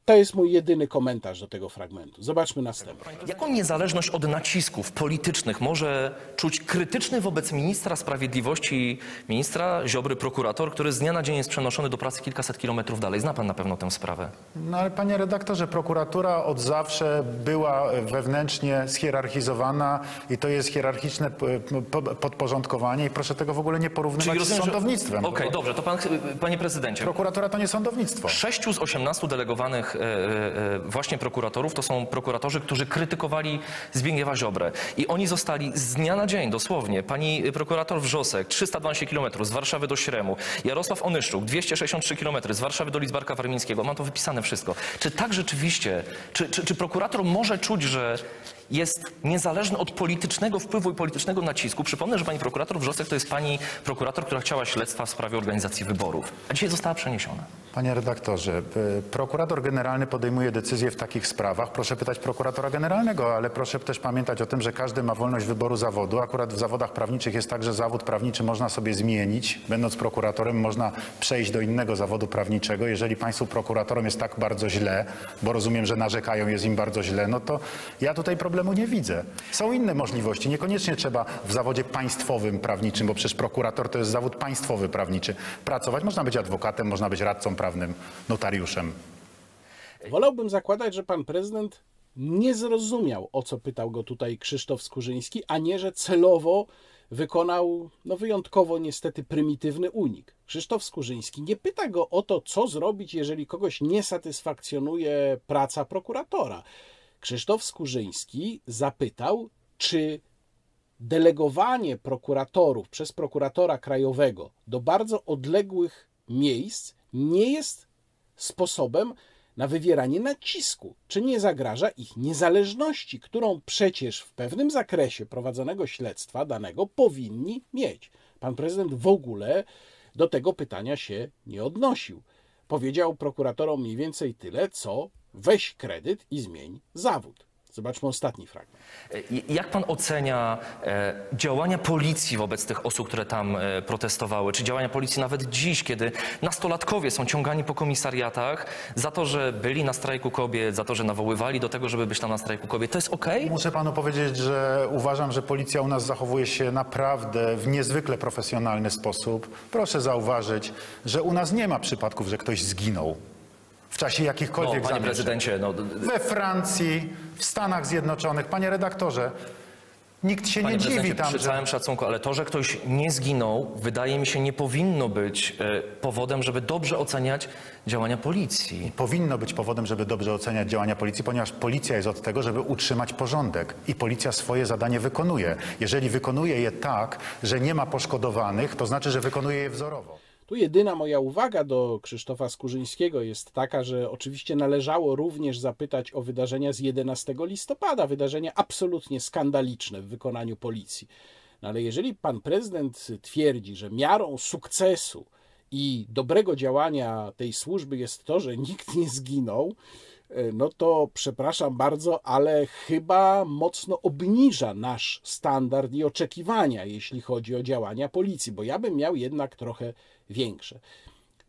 To jest mój jedyny komentarz do tego fragmentu. Zobaczmy następny. Jaką niezależność od nacisków politycznych może czuć krytyczny wobec ministra sprawiedliwości, ministra Ziobry, prokurator, który z dnia na dzień jest przenoszony do pracy kilkaset kilometrów dalej? Zna pan na pewno tę sprawę. No ale panie redaktorze, prokuratura od zawsze była wewnętrznie schierarchizowana i to jest hierarchiczne p- podporządkowanie i proszę tego w ogóle nie porównywać z rozumiem, że- sądownictwem. Okej, dobrze, to pan, panie prezydencie. Prokuratura to nie sądownictwo. Sześciu z osiemnastu delegowanych e, e, właśnie prokuratorów to są prokuratorzy, którzy krytykowali Zbigniewa Ziobrę. I oni zostali z dnia na dzień, dosłownie. Pani prokurator Wrzosek, 312 km z Warszawy do Śremu. Jarosław Onyszczuk, 263 km z Warszawy do Lidzbarka Warmińskiego. Mam to wypisane wszystko. Czy tak rzeczywiście, czy, czy, czy prokurator może czuć, że jest niezależny od politycznego wpływu i politycznego nacisku. Przypomnę, że pani prokurator Wrzosek to jest pani prokurator, która chciała śledztwa w sprawie organizacji wyborów, a dzisiaj została przeniesiona. Panie redaktorze, y, prokurator generalny podejmuje decyzje w takich sprawach. Proszę pytać prokuratora generalnego, ale proszę też pamiętać o tym, że każdy ma wolność wyboru zawodu. Akurat w zawodach prawniczych jest tak, że zawód prawniczy można sobie zmienić. Będąc prokuratorem można przejść do innego zawodu prawniczego. Jeżeli państwu prokuratorom jest tak bardzo źle, bo rozumiem, że narzekają, jest im bardzo źle, no to ja tutaj problemu nie widzę. Są inne możliwości. Niekoniecznie trzeba w zawodzie państwowym prawniczym, bo przecież prokurator to jest zawód państwowy prawniczy. Pracować można być adwokatem, można być radcą prawnym, notariuszem. Wolałbym zakładać, że pan prezydent nie zrozumiał, o co pytał go tutaj Krzysztof Skurzyński, a nie, że celowo wykonał no, wyjątkowo niestety prymitywny unik. Krzysztof Skurzyński nie pyta go o to, co zrobić, jeżeli kogoś nie satysfakcjonuje praca prokuratora. Krzysztof Skurzyński zapytał, czy delegowanie prokuratorów przez prokuratora krajowego do bardzo odległych miejsc nie jest sposobem na wywieranie nacisku, czy nie zagraża ich niezależności, którą przecież w pewnym zakresie prowadzonego śledztwa danego powinni mieć. Pan prezydent w ogóle do tego pytania się nie odnosił. Powiedział prokuratorom mniej więcej tyle, co weź kredyt i zmień zawód. Zobaczmy ostatni fragment. Jak pan ocenia e, działania policji wobec tych osób, które tam e, protestowały? Czy działania policji nawet dziś, kiedy nastolatkowie są ciągani po komisariatach za to, że byli na strajku kobiet, za to, że nawoływali do tego, żeby być tam na strajku kobiet? To jest ok? Muszę panu powiedzieć, że uważam, że policja u nas zachowuje się naprawdę w niezwykle profesjonalny sposób. Proszę zauważyć, że u nas nie ma przypadków, że ktoś zginął w czasie jakichkolwiek no, panie zamieszek. prezydencie, no, We Francji, w Stanach Zjednoczonych. Panie redaktorze, nikt się Panie nie dziwi tam, przy że... całym szacunku, ale to, że ktoś nie zginął, wydaje mi się, nie powinno być e, powodem, żeby dobrze oceniać działania policji. Powinno być powodem, żeby dobrze oceniać działania policji, ponieważ policja jest od tego, żeby utrzymać porządek i policja swoje zadanie wykonuje. Jeżeli wykonuje je tak, że nie ma poszkodowanych, to znaczy, że wykonuje je wzorowo. Tu jedyna moja uwaga do Krzysztofa Skurzyńskiego jest taka, że oczywiście należało również zapytać o wydarzenia z 11 listopada, wydarzenia absolutnie skandaliczne w wykonaniu policji. No ale jeżeli pan prezydent twierdzi, że miarą sukcesu i dobrego działania tej służby jest to, że nikt nie zginął, no to przepraszam bardzo, ale chyba mocno obniża nasz standard i oczekiwania, jeśli chodzi o działania policji, bo ja bym miał jednak trochę większe.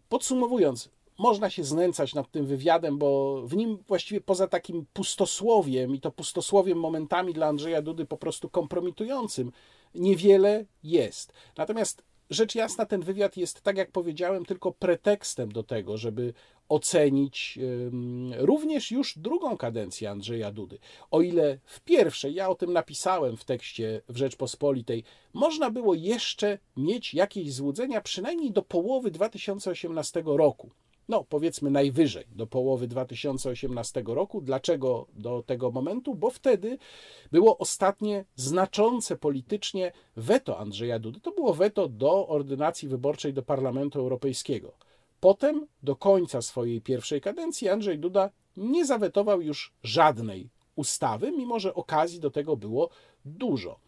Podsumowując, można się znęcać nad tym wywiadem, bo w nim właściwie poza takim pustosłowiem i to pustosłowiem momentami dla Andrzeja Dudy po prostu kompromitującym, niewiele jest. Natomiast rzecz jasna, ten wywiad jest, tak jak powiedziałem, tylko pretekstem do tego, żeby ocenić również już drugą kadencję Andrzeja Dudy. O ile w pierwszej, ja o tym napisałem w tekście w Rzeczpospolitej, można było jeszcze mieć jakieś złudzenia, przynajmniej do połowy 2018 roku. No, powiedzmy najwyżej do połowy 2018 roku. Dlaczego do tego momentu? Bo wtedy było ostatnie znaczące politycznie weto Andrzeja Dudy. To było weto do ordynacji wyborczej do Parlamentu Europejskiego. Potem, do końca swojej pierwszej kadencji, Andrzej Duda nie zawetował już żadnej ustawy, mimo że okazji do tego było dużo.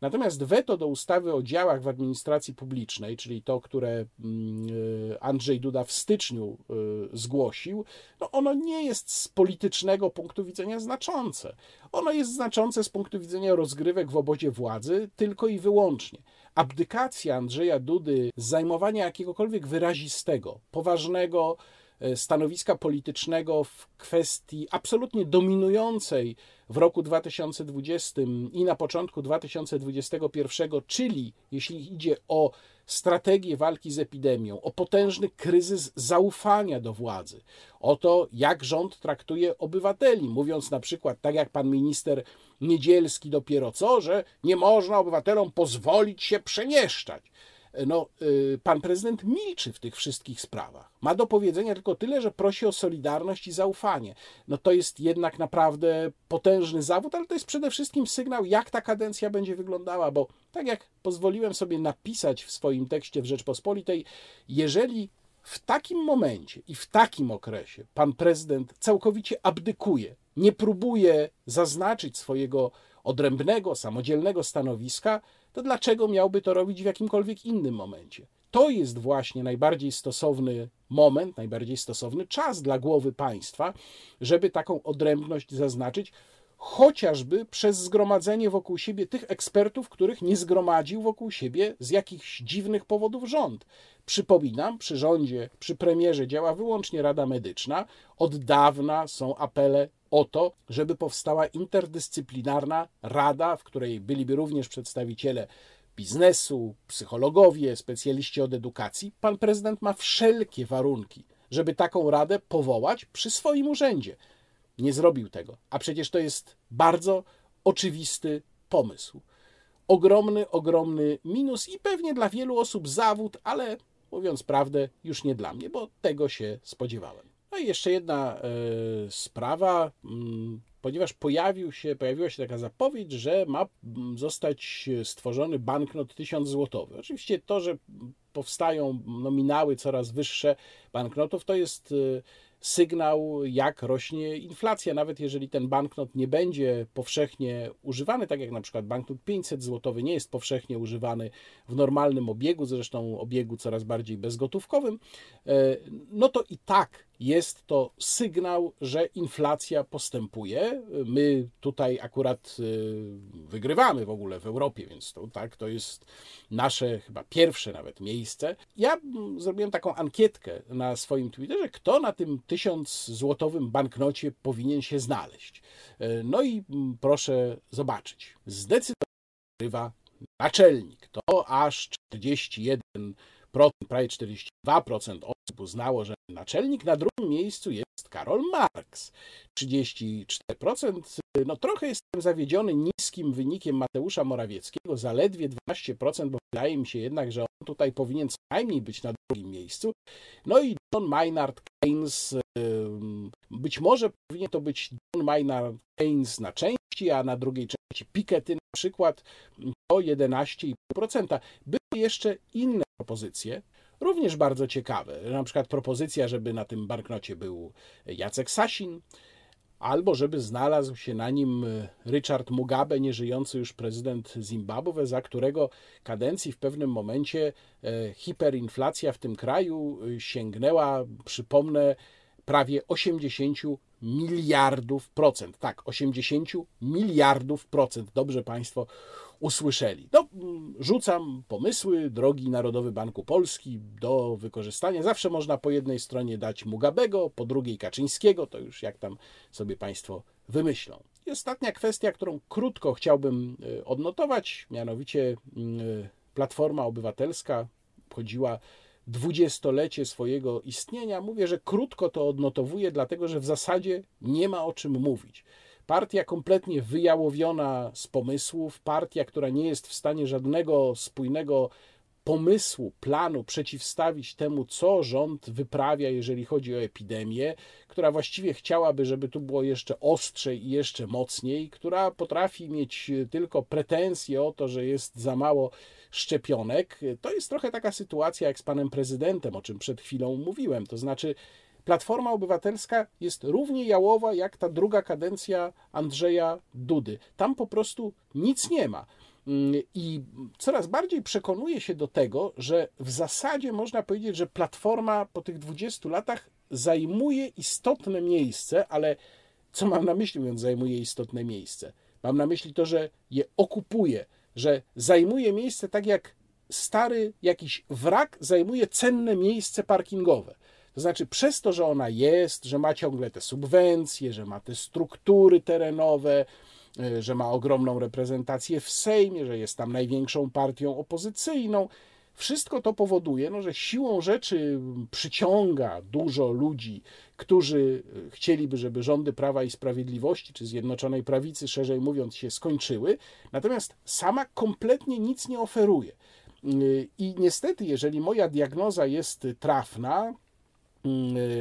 Natomiast weto do ustawy o działach w administracji publicznej, czyli to, które mm, e, Andrzej Duda w styczniu e, zgłosił, no ono nie jest z politycznego punktu widzenia znaczące. Ono jest znaczące z punktu widzenia rozgrywek w obozie władzy tylko i wyłącznie. Abdykacja Andrzeja Dudy z zajmowania jakiegokolwiek wyrazistego, poważnego, stanowiska politycznego w kwestii absolutnie dominującej w roku 2020 i na początku 2021, czyli jeśli idzie o strategię walki z epidemią, o potężny kryzys zaufania do władzy, o to, jak rząd traktuje obywateli, mówiąc na przykład, tak jak pan minister Niedzielski dopiero co, że nie można obywatelom pozwolić się przemieszczać no, y, pan prezydent milczy w tych wszystkich sprawach. Ma do powiedzenia tylko tyle, że prosi o solidarność i zaufanie. No to jest jednak naprawdę potężny zawód, ale to jest przede wszystkim sygnał, jak ta kadencja będzie wyglądała, bo tak jak pozwoliłem sobie napisać w swoim tekście w Rzeczpospolitej, jeżeli w takim momencie i w takim okresie pan prezydent całkowicie abdykuje, nie próbuje zaznaczyć swojego odrębnego, samodzielnego stanowiska, to dlaczego miałby to robić w jakimkolwiek innym momencie? To jest właśnie najbardziej stosowny moment, najbardziej stosowny czas dla głowy państwa, żeby taką odrębność zaznaczyć, chociażby przez zgromadzenie wokół siebie tych ekspertów, których nie zgromadził wokół siebie z jakichś dziwnych powodów rząd. Przypominam, przy rządzie, przy premierze działa wyłącznie Rada Medyczna. Od dawna są apele o to, żeby powstała interdyscyplinarna rada, w której byliby również przedstawiciele biznesu, psychologowie, specjaliści od edukacji. Pan prezydent ma wszelkie warunki, żeby taką radę powołać przy swoim urzędzie. Nie zrobił tego, a przecież to jest bardzo oczywisty pomysł. Ogromny, ogromny minus i pewnie dla wielu osób zawód, ale mówiąc prawdę, już nie dla mnie, bo tego się spodziewałem. No i jeszcze jedna e, sprawa, mm, ponieważ pojawił się, pojawiła się taka zapowiedź, że ma mm, zostać stworzony banknot 1000 złotowy. Oczywiście to, że powstają nominały coraz wyższe banknotów, to jest e, sygnał, jak rośnie inflacja. Nawet jeżeli ten banknot nie będzie powszechnie używany, tak jak na przykład banknot 500 złotowy nie jest powszechnie używany w normalnym obiegu, zresztą obiegu coraz bardziej bezgotówkowym, e, no to i tak jest to sygnał, że inflacja postępuje. My tutaj akurat y, wygrywamy w ogóle w Europie, więc to, tak, to jest nasze chyba pierwsze nawet miejsce. Ja zrobiłem taką ankietkę na swoim Twitterze, kto na tym tysiąc złotowym banknocie powinien się znaleźć. Y, no i proszę zobaczyć. Zdecydowanie wygrywa naczelnik. To aż 41 prawie 42% osób uznało, że naczelnik. Na drugim miejscu jest Karol Marx, 34%. No trochę jestem zawiedziony niskim wynikiem Mateusza Morawieckiego, zaledwie 12%, bo wydaje mi się jednak, że on tutaj powinien co najmniej być na drugim miejscu. No i John Maynard Keynes, być może powinien to być John Maynard Keynes na części, a na drugiej części Piketty na przykład to 11,5%. Były jeszcze inne propozycje, również bardzo ciekawe. Na przykład propozycja, żeby na tym banknocie był Jacek Sasin, albo żeby znalazł się na nim Richard Mugabe, nieżyjący już prezydent Zimbabwe, za którego kadencji w pewnym momencie e, hiperinflacja w tym kraju sięgnęła, przypomnę, prawie 80 miliardów procent. Tak, 80 miliardów procent. Dobrze Państwo usłyszeli. No, rzucam pomysły, drogi Narodowy Banku Polski do wykorzystania. Zawsze można po jednej stronie dać Mugabego, po drugiej Kaczyńskiego, to już jak tam sobie Państwo wymyślą. I ostatnia kwestia, którą krótko chciałbym e, odnotować, mianowicie e, Platforma Obywatelska chodziła dwudziestolecie swojego istnienia. Mówię, że krótko to odnotowuję, dlatego że w zasadzie nie ma o czym mówić. Partia kompletnie wyjałowiona z pomysłów, partia, która nie jest w stanie żadnego spójnego pomysłu, planu przeciwstawić temu, co rząd wyprawia, jeżeli chodzi o epidemię, która właściwie chciałaby, żeby tu było jeszcze ostrzej i jeszcze mocniej, która potrafi mieć tylko pretensje o to, że jest za mało szczepionek. To jest trochę taka sytuacja jak z panem prezydentem, o czym przed chwilą mówiłem. To znaczy, Platforma Obywatelska jest równie jałowa jak ta druga kadencja Andrzeja Dudy. Tam po prostu nic nie ma. Mm, I coraz bardziej przekonuje się do tego, że w zasadzie można powiedzieć, że Platforma po tych 20 latach zajmuje istotne miejsce, ale co mam na myśli, mówiąc, zajmuje istotne miejsce? Mam na myśli to, że je okupuje, że zajmuje miejsce tak jak stary jakiś wrak zajmuje cenne miejsce parkingowe. To znaczy, przez to, że ona jest, że ma ciągle te subwencje, że ma te struktury terenowe, e, że ma ogromną reprezentację w Sejmie, że jest tam największą partią opozycyjną, wszystko to powoduje, no, że siłą rzeczy przyciąga dużo ludzi, którzy chcieliby, żeby rządy Prawa i Sprawiedliwości, czy Zjednoczonej Prawicy, szerzej mówiąc, się skończyły, natomiast sama kompletnie nic nie oferuje. I niestety, jeżeli moja diagnoza jest trafna,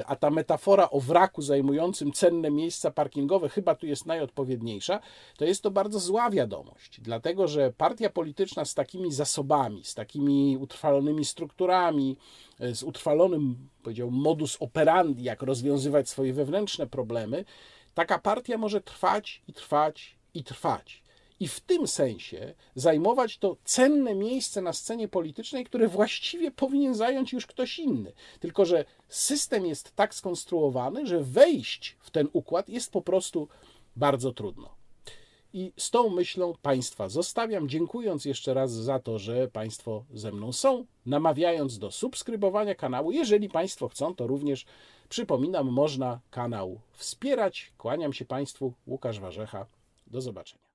a ta metafora o wraku zajmującym cenne miejsca parkingowe chyba tu jest najodpowiedniejsza, to jest to bardzo zła wiadomość, dlatego że partia polityczna z takimi zasobami, z takimi utrwalonymi strukturami, e, z utrwalonym, powiedział, modus operandi, jak rozwiązywać swoje wewnętrzne problemy, taka partia może trwać i trwać i trwać i w tym sensie zajmować to cenne miejsce na scenie politycznej, które właściwie powinien zająć już ktoś inny. Tylko, że system jest tak skonstruowany, że wejść w ten układ jest po prostu bardzo trudno. I z tą myślą Państwa zostawiam, dziękując jeszcze raz za to, że Państwo ze mną są, namawiając do subskrybowania kanału. Jeżeli Państwo chcą, to również przypominam, można kanał wspierać. Kłaniam się Państwu, Łukasz Warzecha. Do zobaczenia.